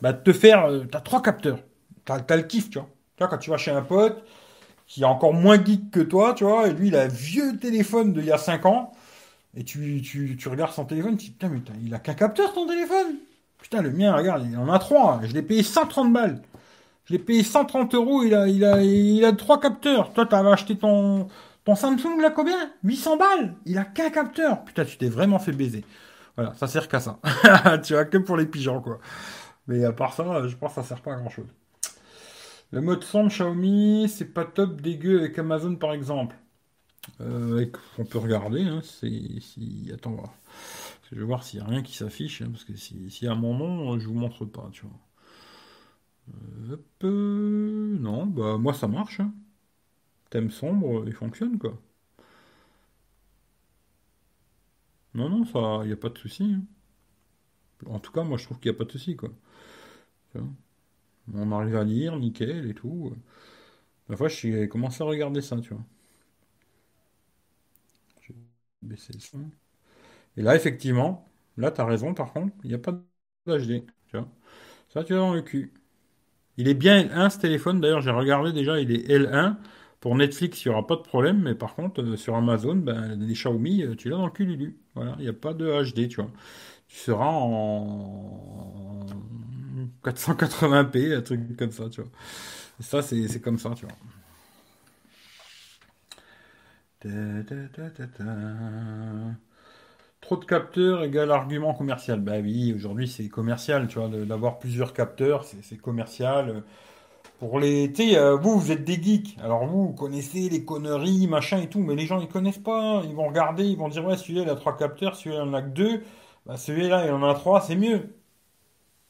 Bah, te faire, euh, t'as trois capteurs. T'as, le kiff, tu vois. Tu vois, quand tu vas chez un pote qui est encore moins geek que toi, tu vois, et lui, il a un vieux téléphone d'il y a 5 ans, et tu, tu, tu regardes son téléphone, tu dis, putain, mais il a qu'un capteur, ton téléphone? Putain, le mien, regarde, il en a trois. Je l'ai payé 130 balles. Je l'ai payé 130 euros, il a, il a, il a trois capteurs. Toi, t'avais acheté ton, ton Samsung, là, combien? 800 balles. Il a qu'un capteur. Putain, tu t'es vraiment fait baiser. Voilà, ça sert qu'à ça. <laughs> Tu vois, que pour les pigeons, quoi. Mais à part ça, je pense que ça sert pas à grand chose. Le mode son de Xiaomi, c'est pas top dégueu avec Amazon, par exemple. Euh, on peut regarder, hein, si, attends, je vais voir s'il y a rien qui s'affiche, hein, parce que si, a mon nom, je vous montre pas, tu vois. Euh, non, bah, moi ça marche, hein. Thème sombre, il fonctionne, quoi. Non, non, ça, il n'y a pas de souci. hein. En tout cas, moi je trouve qu'il n'y a pas de souci, quoi. On arrive à lire, nickel et tout. La fois, j'ai commencé à regarder ça, tu vois. Baissé le son. Et là, effectivement, là, t'as raison, par contre, il n'y a pas d'HD, tu vois. Ça, tu vas dans le cul. Il est bien L1 ce téléphone, d'ailleurs, j'ai regardé déjà, il est L1. Pour Netflix, il n'y aura pas de problème, mais par contre, euh, sur Amazon, ben, les Xiaomi, euh, tu l'as dans le cul. Voilà, il n'y a pas de HD, tu vois. Tu seras en 480p, un truc comme ça, tu vois. Ça, c'est comme ça, tu vois. Trop de capteurs égale argument commercial. Bah oui, aujourd'hui c'est commercial, tu vois, d'avoir plusieurs capteurs, c'est commercial. Pour les, euh, vous, vous êtes des geeks. Alors vous, vous connaissez les conneries, machin et tout, mais les gens, ils connaissent pas. Ils vont regarder, ils vont dire, ouais, celui-là, il a trois capteurs, celui-là, il en a que deux. Bah, celui-là, il en a trois, c'est mieux.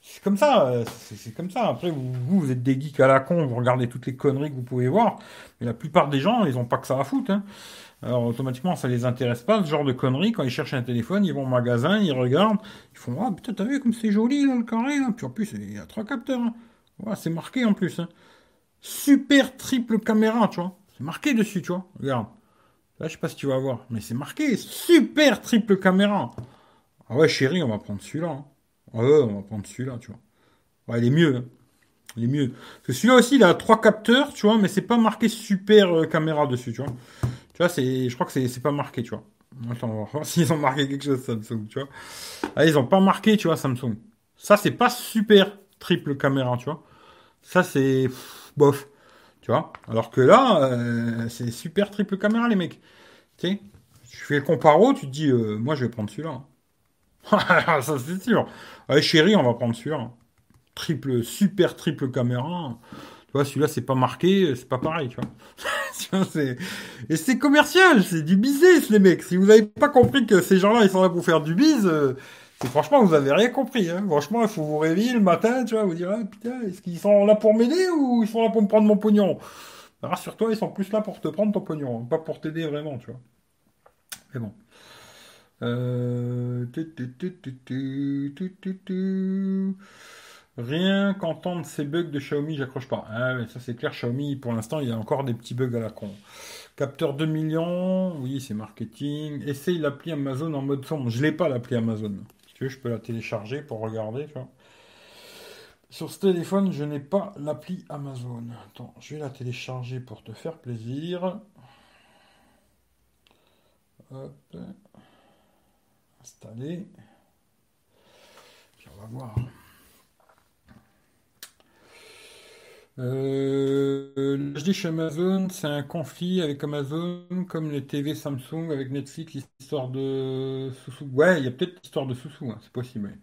C'est comme ça, euh, c'est comme ça. Après, vous, vous, êtes des geeks à la con, vous regardez toutes les conneries que vous pouvez voir. Mais la plupart des gens, ils ont pas que ça à foutre. Hein. Alors automatiquement, ça les intéresse pas, ce genre de conneries. Quand ils cherchent un téléphone, ils vont au magasin, ils regardent, ils font Ah putain, t'as vu comme c'est joli là, le carré là Puis en plus, il y a trois capteurs. Hein. C'est marqué en plus. Hein. Super triple caméra, tu vois. C'est marqué dessus, tu vois. Regarde. Là, je sais pas si tu vas voir, mais c'est marqué super triple caméra. Ah ouais, chérie, on va prendre celui-là. Hein. Ah ouais, on va prendre celui-là, tu vois. Ouais, il est mieux. Hein. Il est mieux. Parce que celui-là aussi, il a trois capteurs, tu vois, mais c'est pas marqué super euh, caméra dessus, tu vois. Tu vois, c'est, je crois que c'est, pas marqué, tu vois. Attends, on va voir <laughs> s'ils ont marqué quelque chose, Samsung, tu vois. Ah, ils ont pas marqué, tu vois, Samsung. Ça, c'est pas super triple caméra, tu vois. Ça, c'est bof. Tu vois Alors que là, euh, c'est super triple caméra, les mecs. Tu sais, tu fais le comparo, tu te dis, euh, moi, je vais prendre celui-là. <laughs> ça, c'est sûr. Allez, chérie, on va prendre celui-là. Triple, super triple caméra. Tu vois, celui-là, c'est pas marqué, c'est pas pareil, tu vois. <laughs> Et c'est commercial, c'est du business, les mecs. Si vous n'avez pas compris que ces gens-là, ils sont là pour faire du biz, euh, franchement, vous avez rien compris. Hein. Franchement, il faut vous réveiller le matin, tu vois, vous dire, ah, putain, est-ce qu'ils sont là pour m'aider ou ils sont là pour me prendre mon pognon? Rassure-toi, ils sont plus là pour te prendre ton pognon, pas pour t'aider vraiment, tu vois. Mais bon. Euh... Rien qu'entendre ces bugs de Xiaomi, j'accroche pas. Ah, ça c'est clair, Xiaomi, pour l'instant, il y a encore des petits bugs à la con. Capteur 2 millions, oui, c'est marketing. Essaye l'appli Amazon en mode sombre. Je l'ai pas l'appli Amazon. Tu veux, je peux la télécharger pour regarder. Sur ce téléphone, je n'ai pas l'appli Amazon. Attends, je vais la télécharger pour te faire plaisir. Hop. Installer. Puis on va voir. Euh, je dis chez Amazon, c'est un conflit avec Amazon, comme les TV Samsung avec Netflix, l'histoire de Soussou. Ouais, il y a peut-être l'histoire de Soussou, hein, c'est possible.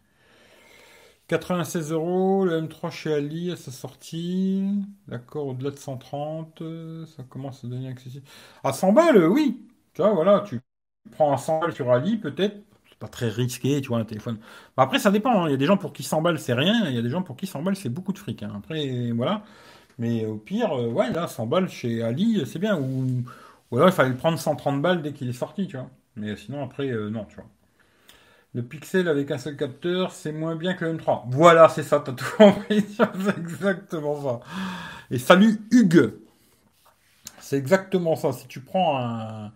96 euros, le M3 chez Ali à sa sortie. D'accord, au-delà de 130, ça commence à devenir accessible. À 100 balles, oui. Tu vois, voilà, tu prends un 100 balles sur Ali, peut-être. Très risqué, tu vois, un téléphone. après, ça dépend. Hein. Il y a des gens pour qui 100 balles, c'est rien. Il y a des gens pour qui 100 balles, c'est beaucoup de fric. Hein. Après, voilà. Mais au pire, euh, ouais, là, 100 balles chez Ali, c'est bien. Ou, alors il fallait prendre 130 balles dès qu'il est sorti, tu vois. Mais sinon, après, euh, non, tu vois. Le Pixel avec un seul capteur, c'est moins bien que le M3. Voilà, c'est ça, t'as <laughs> tout compris. c'est exactement ça. Et salut Hugues. C'est exactement ça. Si tu prends un.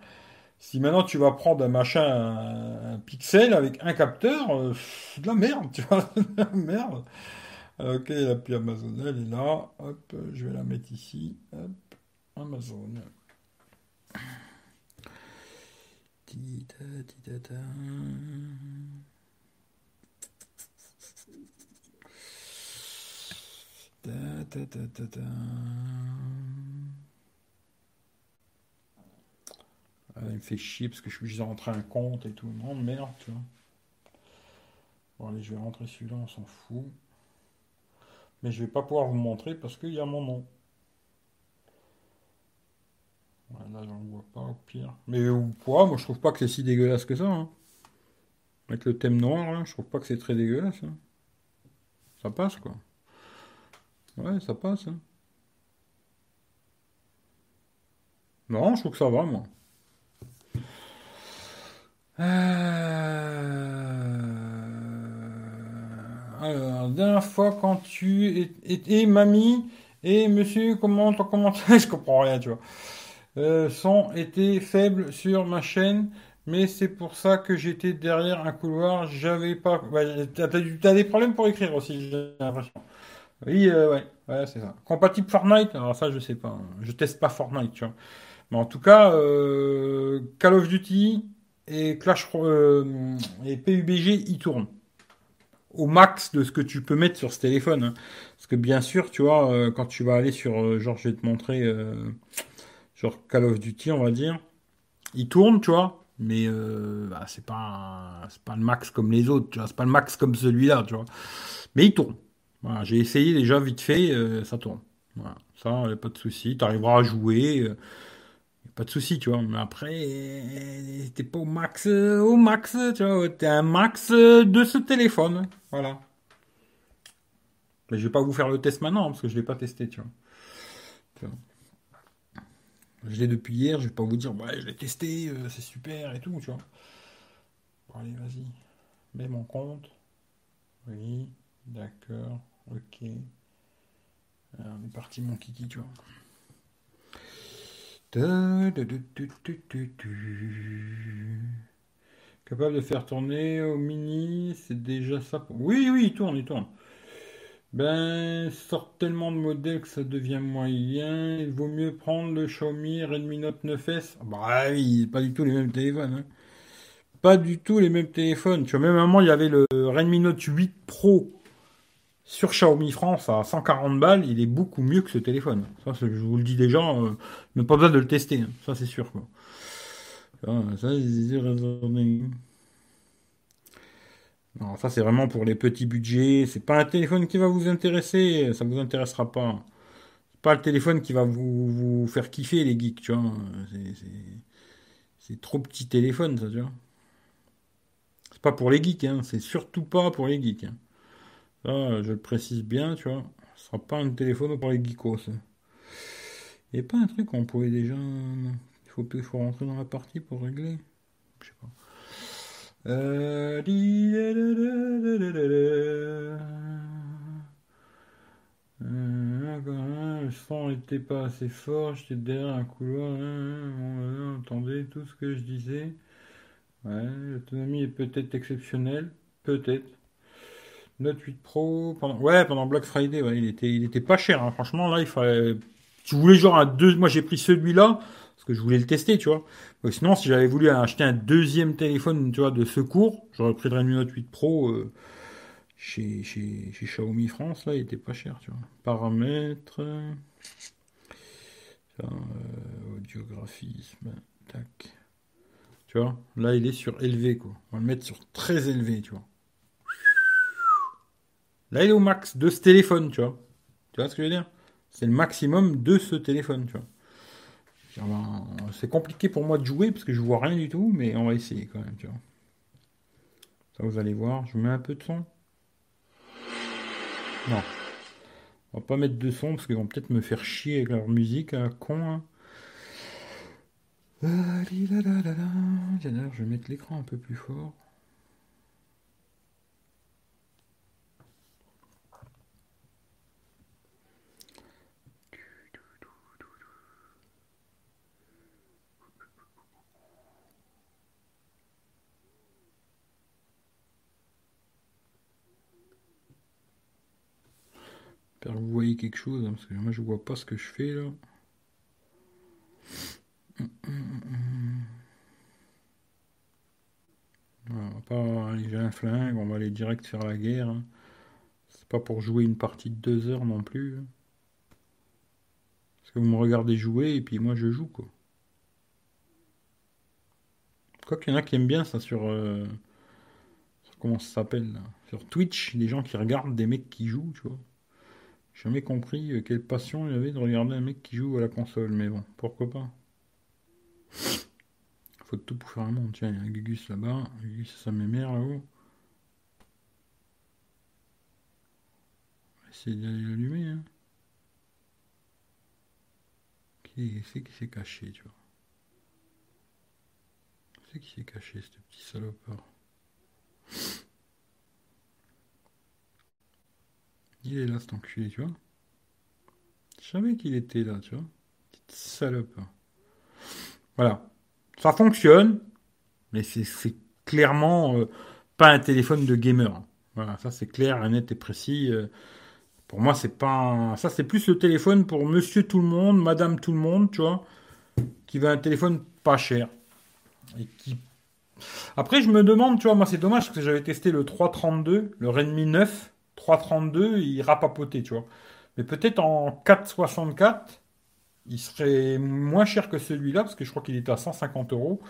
Si maintenant tu vas prendre un machin, un, Pixel avec un capteur, euh, de la merde, tu vois. <laughs> de la merde. Ok, l'appli Amazon, elle est là. Hop, je vais la mettre ici. Hop, Amazon. Il me fait chier parce que je suis obligé de rentrer un compte et tout. Non, merde, tu vois. Bon, allez, je vais rentrer celui-là, on s'en fout. Mais je vais pas pouvoir vous montrer parce qu'il y a mon nom. là, j'en vois pas au pire. Mais ou pourra, moi je trouve pas que c'est si dégueulasse que ça. Hein. Avec le thème noir, là, je trouve pas que c'est très dégueulasse. Hein. Ça passe quoi. Ouais, ça passe. Hein. Non, je trouve que ça va, moi. Euh... Alors, dernière fois quand tu étais mamie et monsieur comment ton commentaire, <laughs> je comprends rien, tu vois. Euh, son était faible sur ma chaîne, mais c'est pour ça que j'étais derrière un couloir. J'avais pas. t'as, des problèmes pour écrire aussi, j'ai l'impression. Oui, euh, ouais, ouais, c'est ça. Compatible Fortnite? Alors ça, je sais pas. Hein. Je teste pas Fortnite, tu vois. Mais en tout cas, euh, Call of Duty et Clash et PUBG, ils tournent au max de ce que tu peux mettre sur ce téléphone. Hein. Parce que bien sûr, tu vois, euh, quand tu vas aller sur, euh, genre, je vais te montrer, euh, sur Call of Duty, on va dire, il tourne, tu vois, mais bah, c'est pas, pas le max comme les autres, c'est pas le max comme celui-là, tu vois. Mais il tourne. J'ai essayé déjà vite fait, ça tourne. Voilà, ça, y pas de souci. Tu arriveras à jouer. Euh, pas de souci, tu vois. Mais après, euh, t'es pas au max, euh, au max, tu vois. T'es un max euh, de ce téléphone. Voilà. Mais je vais pas vous faire le test maintenant parce que je l'ai pas testé, tu vois. Je l'ai depuis hier, je vais pas vous dire, ouais, je l'ai testé, euh, c'est super et tout, tu vois. Allez, vas-y. Mets mon compte. Oui, d'accord, ok. Alors, on est parti, mon kiki, tu vois. Ta- du- du- du- du- du- du. Capable de faire tourner au mini, c'est déjà ça. Oui, oui, il tourne, il tourne. Ben, sort tellement de modèles que ça devient moyen. Il vaut mieux prendre le Xiaomi Redmi Note 9S. Ah Bah oui, pas du tout les mêmes téléphones. hein. Pas du tout les mêmes téléphones. Tu vois, même moment, il y avait le Redmi Note 8 Pro sur Xiaomi France à 140 balles. Il est beaucoup mieux que ce téléphone. Ça, je vous le dis déjà, euh, même pas besoin de le tester. hein. Ça, c'est sûr. Ah, ça, c'est- non, ça c'est vraiment pour les petits budgets. C'est pas un téléphone qui va vous intéresser. Ça vous intéressera pas. C'est pas le téléphone qui va vous, faire kiffer les geeks, tu. C'est trop petit téléphone, ça, tu. C'est pas pour les geeks, hein. C'est surtout pas pour les geeks. hein. Je le précise bien, tu vois. Ce sera pas un téléphone pour les geekos. Il n'y a pas un truc qu'on pouvait déjà. Il faut, il faut rentrer dans la partie pour régler. Je sais pas. Le son n'était pas assez fort, j'étais derrière un couloir. hein, hein, bon, euh, entendez tout ce que je disais. L'autonomie est peut-être exceptionnelle, peut-être. Note 8 Pro, pendant... ouais, pendant Black Friday, il était, il était pas cher, hein. Franchement, là, il fallait. Tu voulais genre un deux, moi j'ai pris celui-là parce que je voulais le tester, tu vois. Sinon, si j'avais voulu acheter un deuxième téléphone, tu vois, de secours, j'aurais pris le Note 8 Pro euh, chez, chez, chez Xiaomi France, là, il était pas cher, tu vois. Paramètres, euh, audiographisme, tac. Tu vois, là, il est sur élevé, quoi. On va le mettre sur très élevé, tu vois. Là, il est au max de ce téléphone, tu vois. Tu vois ce que je veux dire? C'est le maximum de ce téléphone, tu vois. Ben, C'est compliqué pour moi de jouer parce que je vois rien du tout, mais on va essayer quand même, tu vois. Ça, vous allez voir. Je mets un peu de son. Non. On va pas mettre de son parce qu'ils vont peut-être me faire chier avec leur musique, à con. hein. Ah, je vais mettre l'écran un peu plus fort. Vous voyez quelque chose, hein, parce que moi je vois pas ce que je fais là. On va pas aller un flingue, on va aller direct faire la guerre. hein. C'est pas pour jouer une partie de deux heures non plus. hein. Parce que vous me regardez jouer et puis moi je joue quoi. Quoi qu'il y en a qui aiment bien ça sur, euh, sur- comment ça s'appelle? Sur Twitch, des gens qui regardent des mecs qui jouent, tu vois. Jamais compris euh, quelle passion il avait de regarder un mec qui joue à la console, mais bon, pourquoi pas. Faut tout pour faire un monde. Tiens, il y a un Gugus là-bas, Gugus c'est sa mémère là-haut. Essayer d'aller l'allumer, hein. Qui c'est qui s'est caché, tu vois. C'est qui s'est caché, ce petit salopard. Il est là, cet enculé, tu vois. Je savais qu'il était là, tu vois. Petite salope. Voilà. Ça fonctionne, mais c'est clairement euh, pas un téléphone de gamer. Voilà, ça c'est clair, net et précis. Euh, pour moi, c'est pas Ça, c'est plus le téléphone pour monsieur tout le monde, madame tout le monde, tu vois, qui veut un téléphone pas cher. Et qui... Après, je me demande, tu vois, moi c'est dommage parce que j'avais testé le 332, le Redmi 9, 332, il rapapotait, tu vois. Mais peut-être en 464, il serait moins cher que celui-là, parce que je crois qu'il était à 150 euros.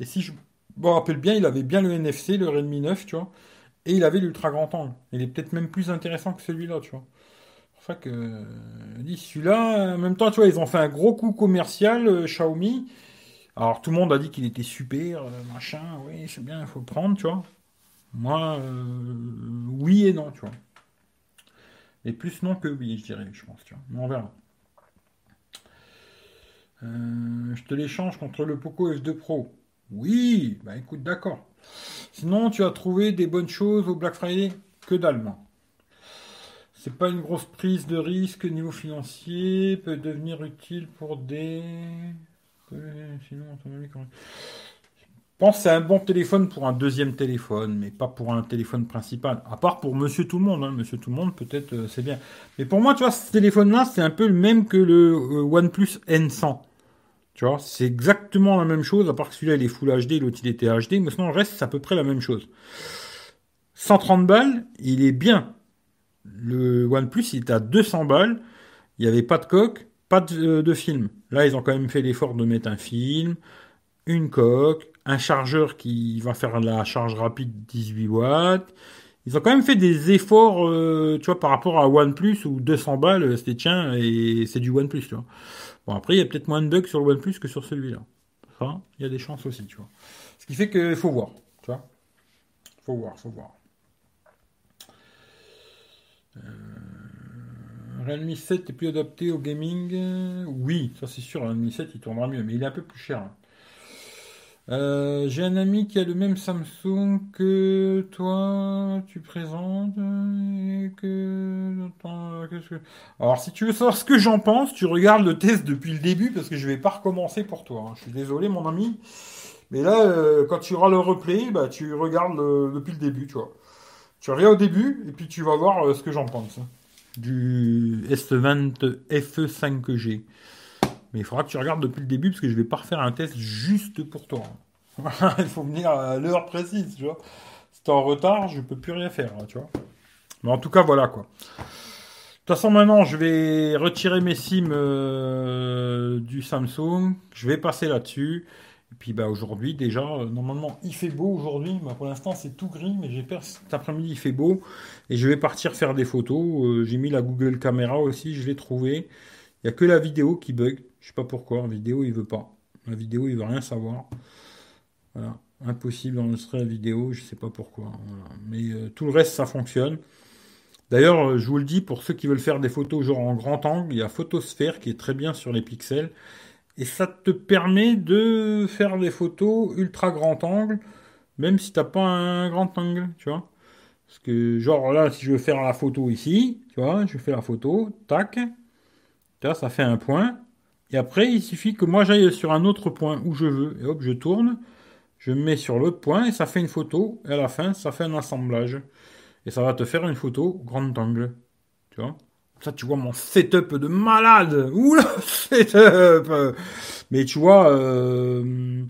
Et si je me rappelle bien, il avait bien le NFC, le Redmi 9, tu vois. Et il avait l'ultra grand angle. Il est peut-être même plus intéressant que celui-là, tu vois. C'est ça que dit celui-là, en même temps, tu vois, ils ont fait un gros coup commercial, euh, Xiaomi. Alors tout le monde a dit qu'il était super, euh, machin, oui, c'est bien, il faut le prendre, tu vois. Moi, euh, oui et non, tu vois. Et plus non que oui, je dirais, je pense, tu vois. Mais on verra. je te l'échange contre le Poco F2 Pro. Oui, bah écoute, d'accord. Sinon, tu as trouvé des bonnes choses au Black Friday? Que d'allemand. C'est pas une grosse prise de risque niveau financier, peut devenir utile pour des. Sinon, Je pense que c'est un bon téléphone pour un deuxième téléphone, mais pas pour un téléphone principal. À part pour Monsieur Tout le Monde. Hein. Monsieur Tout le Monde, peut-être euh, c'est bien. Mais pour moi, tu vois, ce téléphone-là, c'est un peu le même que le euh, OnePlus N100. Tu vois, c'est exactement la même chose, à part que celui-là, il est Full HD, l'autre, il était HD, mais sinon, le reste, c'est à peu près la même chose. 130 balles, il est bien. Le OnePlus, il était à 200 balles. Il n'y avait pas de coque, pas de, film. Là, ils ont quand même fait l'effort de mettre un film, une coque, un chargeur qui va faire la charge rapide 18 watts. Ils ont quand même fait des efforts, euh, tu vois, par rapport à OnePlus où 200 balles, c'était tiens, et c'est du OnePlus, tu vois. Bon, après, il y a peut-être moins de bugs sur le OnePlus que sur celui-là. Ça, il y a des chances aussi, tu vois. Ce qui fait qu'il faut voir, tu vois. Faut voir, faut voir. Euh, Realme 7 est plus adapté au gaming Oui, ça c'est sûr, Realme 7 il tournera mieux, mais il est un peu plus cher. Hein. Euh, j'ai un ami qui a le même Samsung que toi, tu présentes. que... Alors, si tu veux savoir ce que j'en pense, tu regardes le test depuis le début parce que je vais pas recommencer pour toi. Hein. Je suis désolé, mon ami. Mais là, euh, quand tu auras le replay, bah, tu regardes depuis le début, tu vois. Tu reviens au début et puis tu vas voir euh, ce que j'en pense du S20 FE5G. Mais il faudra que tu regardes depuis le début parce que je vais pas refaire un test juste pour toi. <laughs> il faut venir à l'heure précise, tu vois. Si t'es en retard, je peux plus rien faire, tu vois. Mais en tout cas, voilà quoi. De toute façon, maintenant, je vais retirer mes SIM euh, du Samsung. Je vais passer là-dessus. Et puis bah, aujourd'hui, déjà, euh, normalement, il fait beau aujourd'hui. Bah, pour l'instant, c'est tout gris, mais j'ai peur cet après-midi, il fait beau. Et je vais partir faire des photos. Euh, j'ai mis la Google Caméra aussi, je l'ai trouvé. Il n'y a que la vidéo qui bug. Je sais pas pourquoi. La vidéo, il veut pas. La vidéo, il veut rien savoir. Voilà. Impossible d'enregistrer la vidéo, je sais pas pourquoi. Mais euh, tout le reste, ça fonctionne. D'ailleurs, je vous le dis, pour ceux qui veulent faire des photos genre en grand angle, il y a Photosphère qui est très bien sur les pixels et ça te permet de faire des photos ultra grand angle, même si t'as pas un grand angle, tu vois. Parce que, genre là, si je veux faire la photo ici, tu vois, je fais la photo, tac, vois, ça fait un point. Et après, il suffit que moi j'aille sur un autre point où je veux, et hop, je tourne, je me mets sur l'autre point, et ça fait une photo, et à la fin, ça fait un assemblage. Et ça va te faire une photo grand angle, tu vois. Ça, tu vois mon setup de malade. Oula, <laughs> setup. Mais tu vois, euh,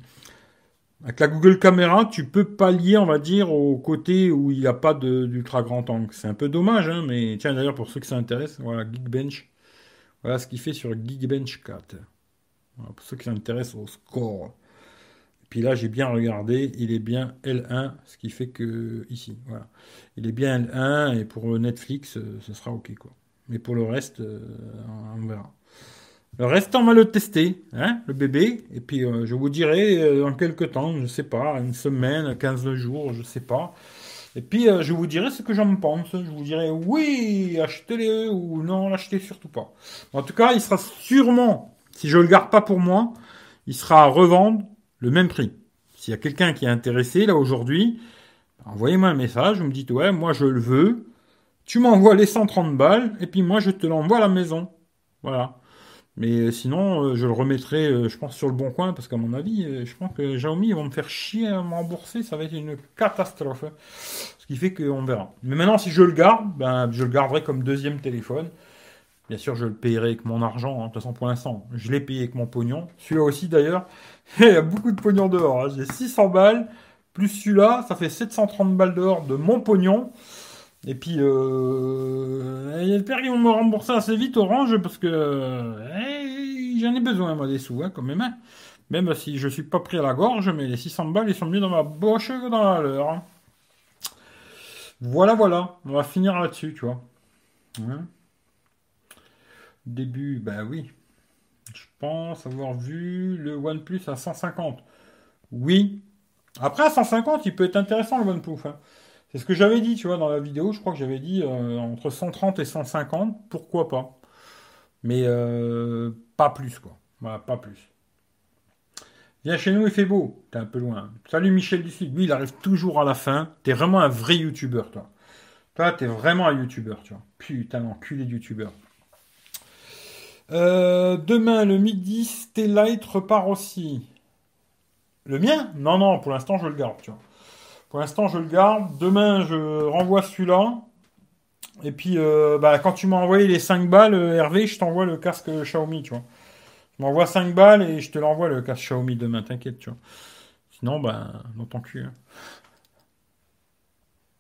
avec la Google Caméra, tu peux pallier, on va dire, au côté où il n'y a pas d'ultra grand angle. C'est un peu dommage, hein, mais tiens, d'ailleurs, pour ceux que ça intéresse, voilà, Geekbench. Voilà ce qu'il fait sur Geekbench 4. pour ceux qui s'intéressent au score. Et puis là, j'ai bien regardé, il est bien L1, ce qui fait que ici, voilà. Il est bien L1 et pour Netflix, euh, ce sera OK, quoi. Mais pour le reste, euh, on verra. Le reste, on va le tester, hein, le bébé. Et puis, euh, je vous dirai euh, dans quelques temps, je sais pas, une semaine, 15 jours, je sais pas. Et puis, je vous dirai ce que j'en pense. Je vous dirai oui, achetez-les ou non, l'achetez surtout pas. En tout cas, il sera sûrement, si je le garde pas pour moi, il sera à revendre le même prix. S'il y a quelqu'un qui est intéressé, là, aujourd'hui, envoyez-moi un message, vous me dites, ouais, moi, je le veux. Tu m'envoies les 130 balles et puis moi je te l'envoie à la maison. Voilà. Mais euh, sinon, euh, je le remettrai, euh, je pense, sur le bon coin, parce qu'à mon avis, je pense que Xiaomi, ils vont me faire chier à me rembourser, ça va être une catastrophe. Ce qui fait qu'on verra. Mais maintenant, si je le garde, ben, je le garderai comme deuxième téléphone. Bien sûr, je le payerai avec mon argent. Hein. De toute façon, pour l'instant, je l'ai payé avec mon pognon. Celui-là aussi, d'ailleurs, <laughs> il y a beaucoup de pognon dehors. Hein. J'ai 600 balles, plus celui-là, ça fait 730 balles dehors de mon pognon. Et puis, euh, j'espère qu'ils vont me rembourser assez vite Orange parce que eh, j'en ai besoin, moi, des sous, hein, quand même. Hein. Même si je suis pas pris à la gorge, mais les 600 balles, ils sont mieux dans ma poche que dans la leur. Hein. Voilà, voilà. On va finir là-dessus, tu vois. Hein. Début, bah oui. Je pense avoir vu le OnePlus à 150. Oui. Après, à 150, il peut être intéressant le OnePlus. C'est ce que j'avais dit, tu vois, dans la vidéo. Je crois que j'avais dit euh, entre 130 et 150. Pourquoi pas Mais euh, pas plus, quoi. Voilà, pas plus. Viens chez nous, il fait beau. T'es un peu loin. Salut Michel du Sud. Lui, il arrive toujours à la fin. T'es vraiment un vrai youtubeur, toi. Toi, t'es vraiment un youtubeur, tu vois. Putain, enculé de youtubeur. Euh, demain, le midi, Stellite repart aussi. Le mien? Non, non, pour l'instant, je le garde, tu vois. Pour l'instant, je le garde. Demain, je renvoie celui-là. Et puis, euh, bah, quand tu m'as envoyé les 5 balles, euh, Hervé, je t'envoie le casque Xiaomi, tu vois. Tu m'envoies 5 balles et je te l'envoie le casque Xiaomi demain, t'inquiète, tu vois. Sinon, ben, dans ton cul.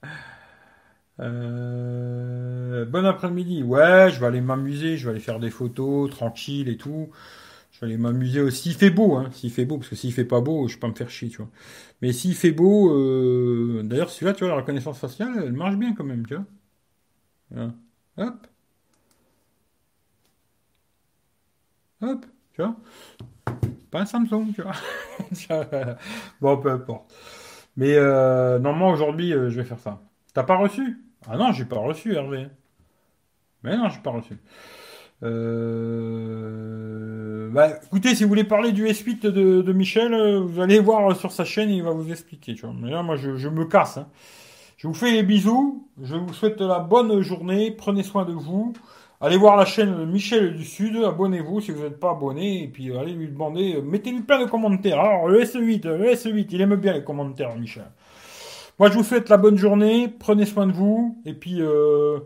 Hein. Euh, bon après-midi. Ouais, je vais aller m'amuser, je vais aller faire des photos tranquille et tout. Je vais aller m'amuser aussi. S'il fait beau, hein, s'il fait beau, parce que s'il fait pas beau, je peux pas me faire chier, tu vois. Mais s'il fait beau, euh, d'ailleurs, celui-là, tu vois, la reconnaissance faciale, elle marche bien quand même, tu vois. Hop. Hop, tu vois. Pas un Samsung, tu vois. <laughs> bon, peu importe. Mais euh, normalement, aujourd'hui, je vais faire ça. T'as pas reçu? Ah non, j'ai pas reçu, Hervé. Mais non, j'ai pas reçu. Euh... Bah, écoutez, si vous voulez parler du S8 de, Michel, euh, vous allez voir sur sa chaîne, il va vous expliquer. Mais là, moi, je, me casse. Hein. Je vous fais les bisous. Je vous souhaite la bonne journée. Prenez soin de vous. Allez voir la chaîne Michel du Sud. Abonnez-vous si vous n'êtes pas abonné. Et puis, allez lui demander. Mettez-lui plein de commentaires. Alors, le S8, le S8, il aime bien les commentaires, Michel. Moi, je vous souhaite la bonne journée. Prenez soin de vous. Et puis, euh,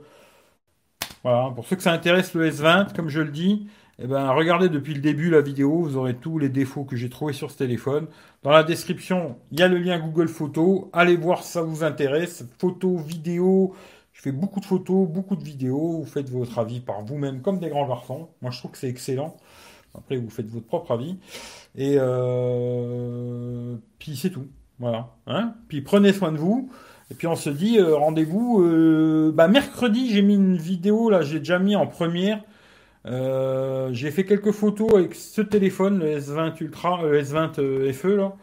voilà, pour ceux que ça intéresse le S20, comme je le dis, eh ben, regardez depuis le début la vidéo. Vous aurez tous les défauts que j'ai trouvés sur ce téléphone. Dans la description, il y a le lien Google Photos. Allez voir si ça vous intéresse. Photos, vidéos. Je fais beaucoup de photos, beaucoup de vidéos. Vous faites votre avis par vous-même comme des grands garçons. Moi, je trouve que c'est excellent. Après, vous faites votre propre avis. Et euh... puis c'est tout. Voilà. Hein puis prenez soin de vous. Et puis on se dit euh, rendez-vous. Euh, bah, mercredi, j'ai mis une vidéo là, j'ai déjà mis en première. Euh, j'ai fait quelques photos avec ce téléphone, le S20 Ultra, le S20 FE là,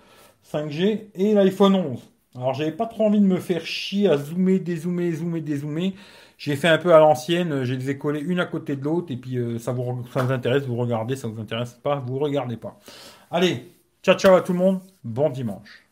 5G et l'iPhone 11. Alors j'avais pas trop envie de me faire chier à zoomer, dézoomer, zoomer, dézoomer. J'ai fait un peu à l'ancienne, je les ai collés une à côté de l'autre et puis ça, vous, ça vous intéresse, vous regardez, ça vous intéresse pas, vous regardez pas. Allez, ciao ciao à tout le monde, bon dimanche.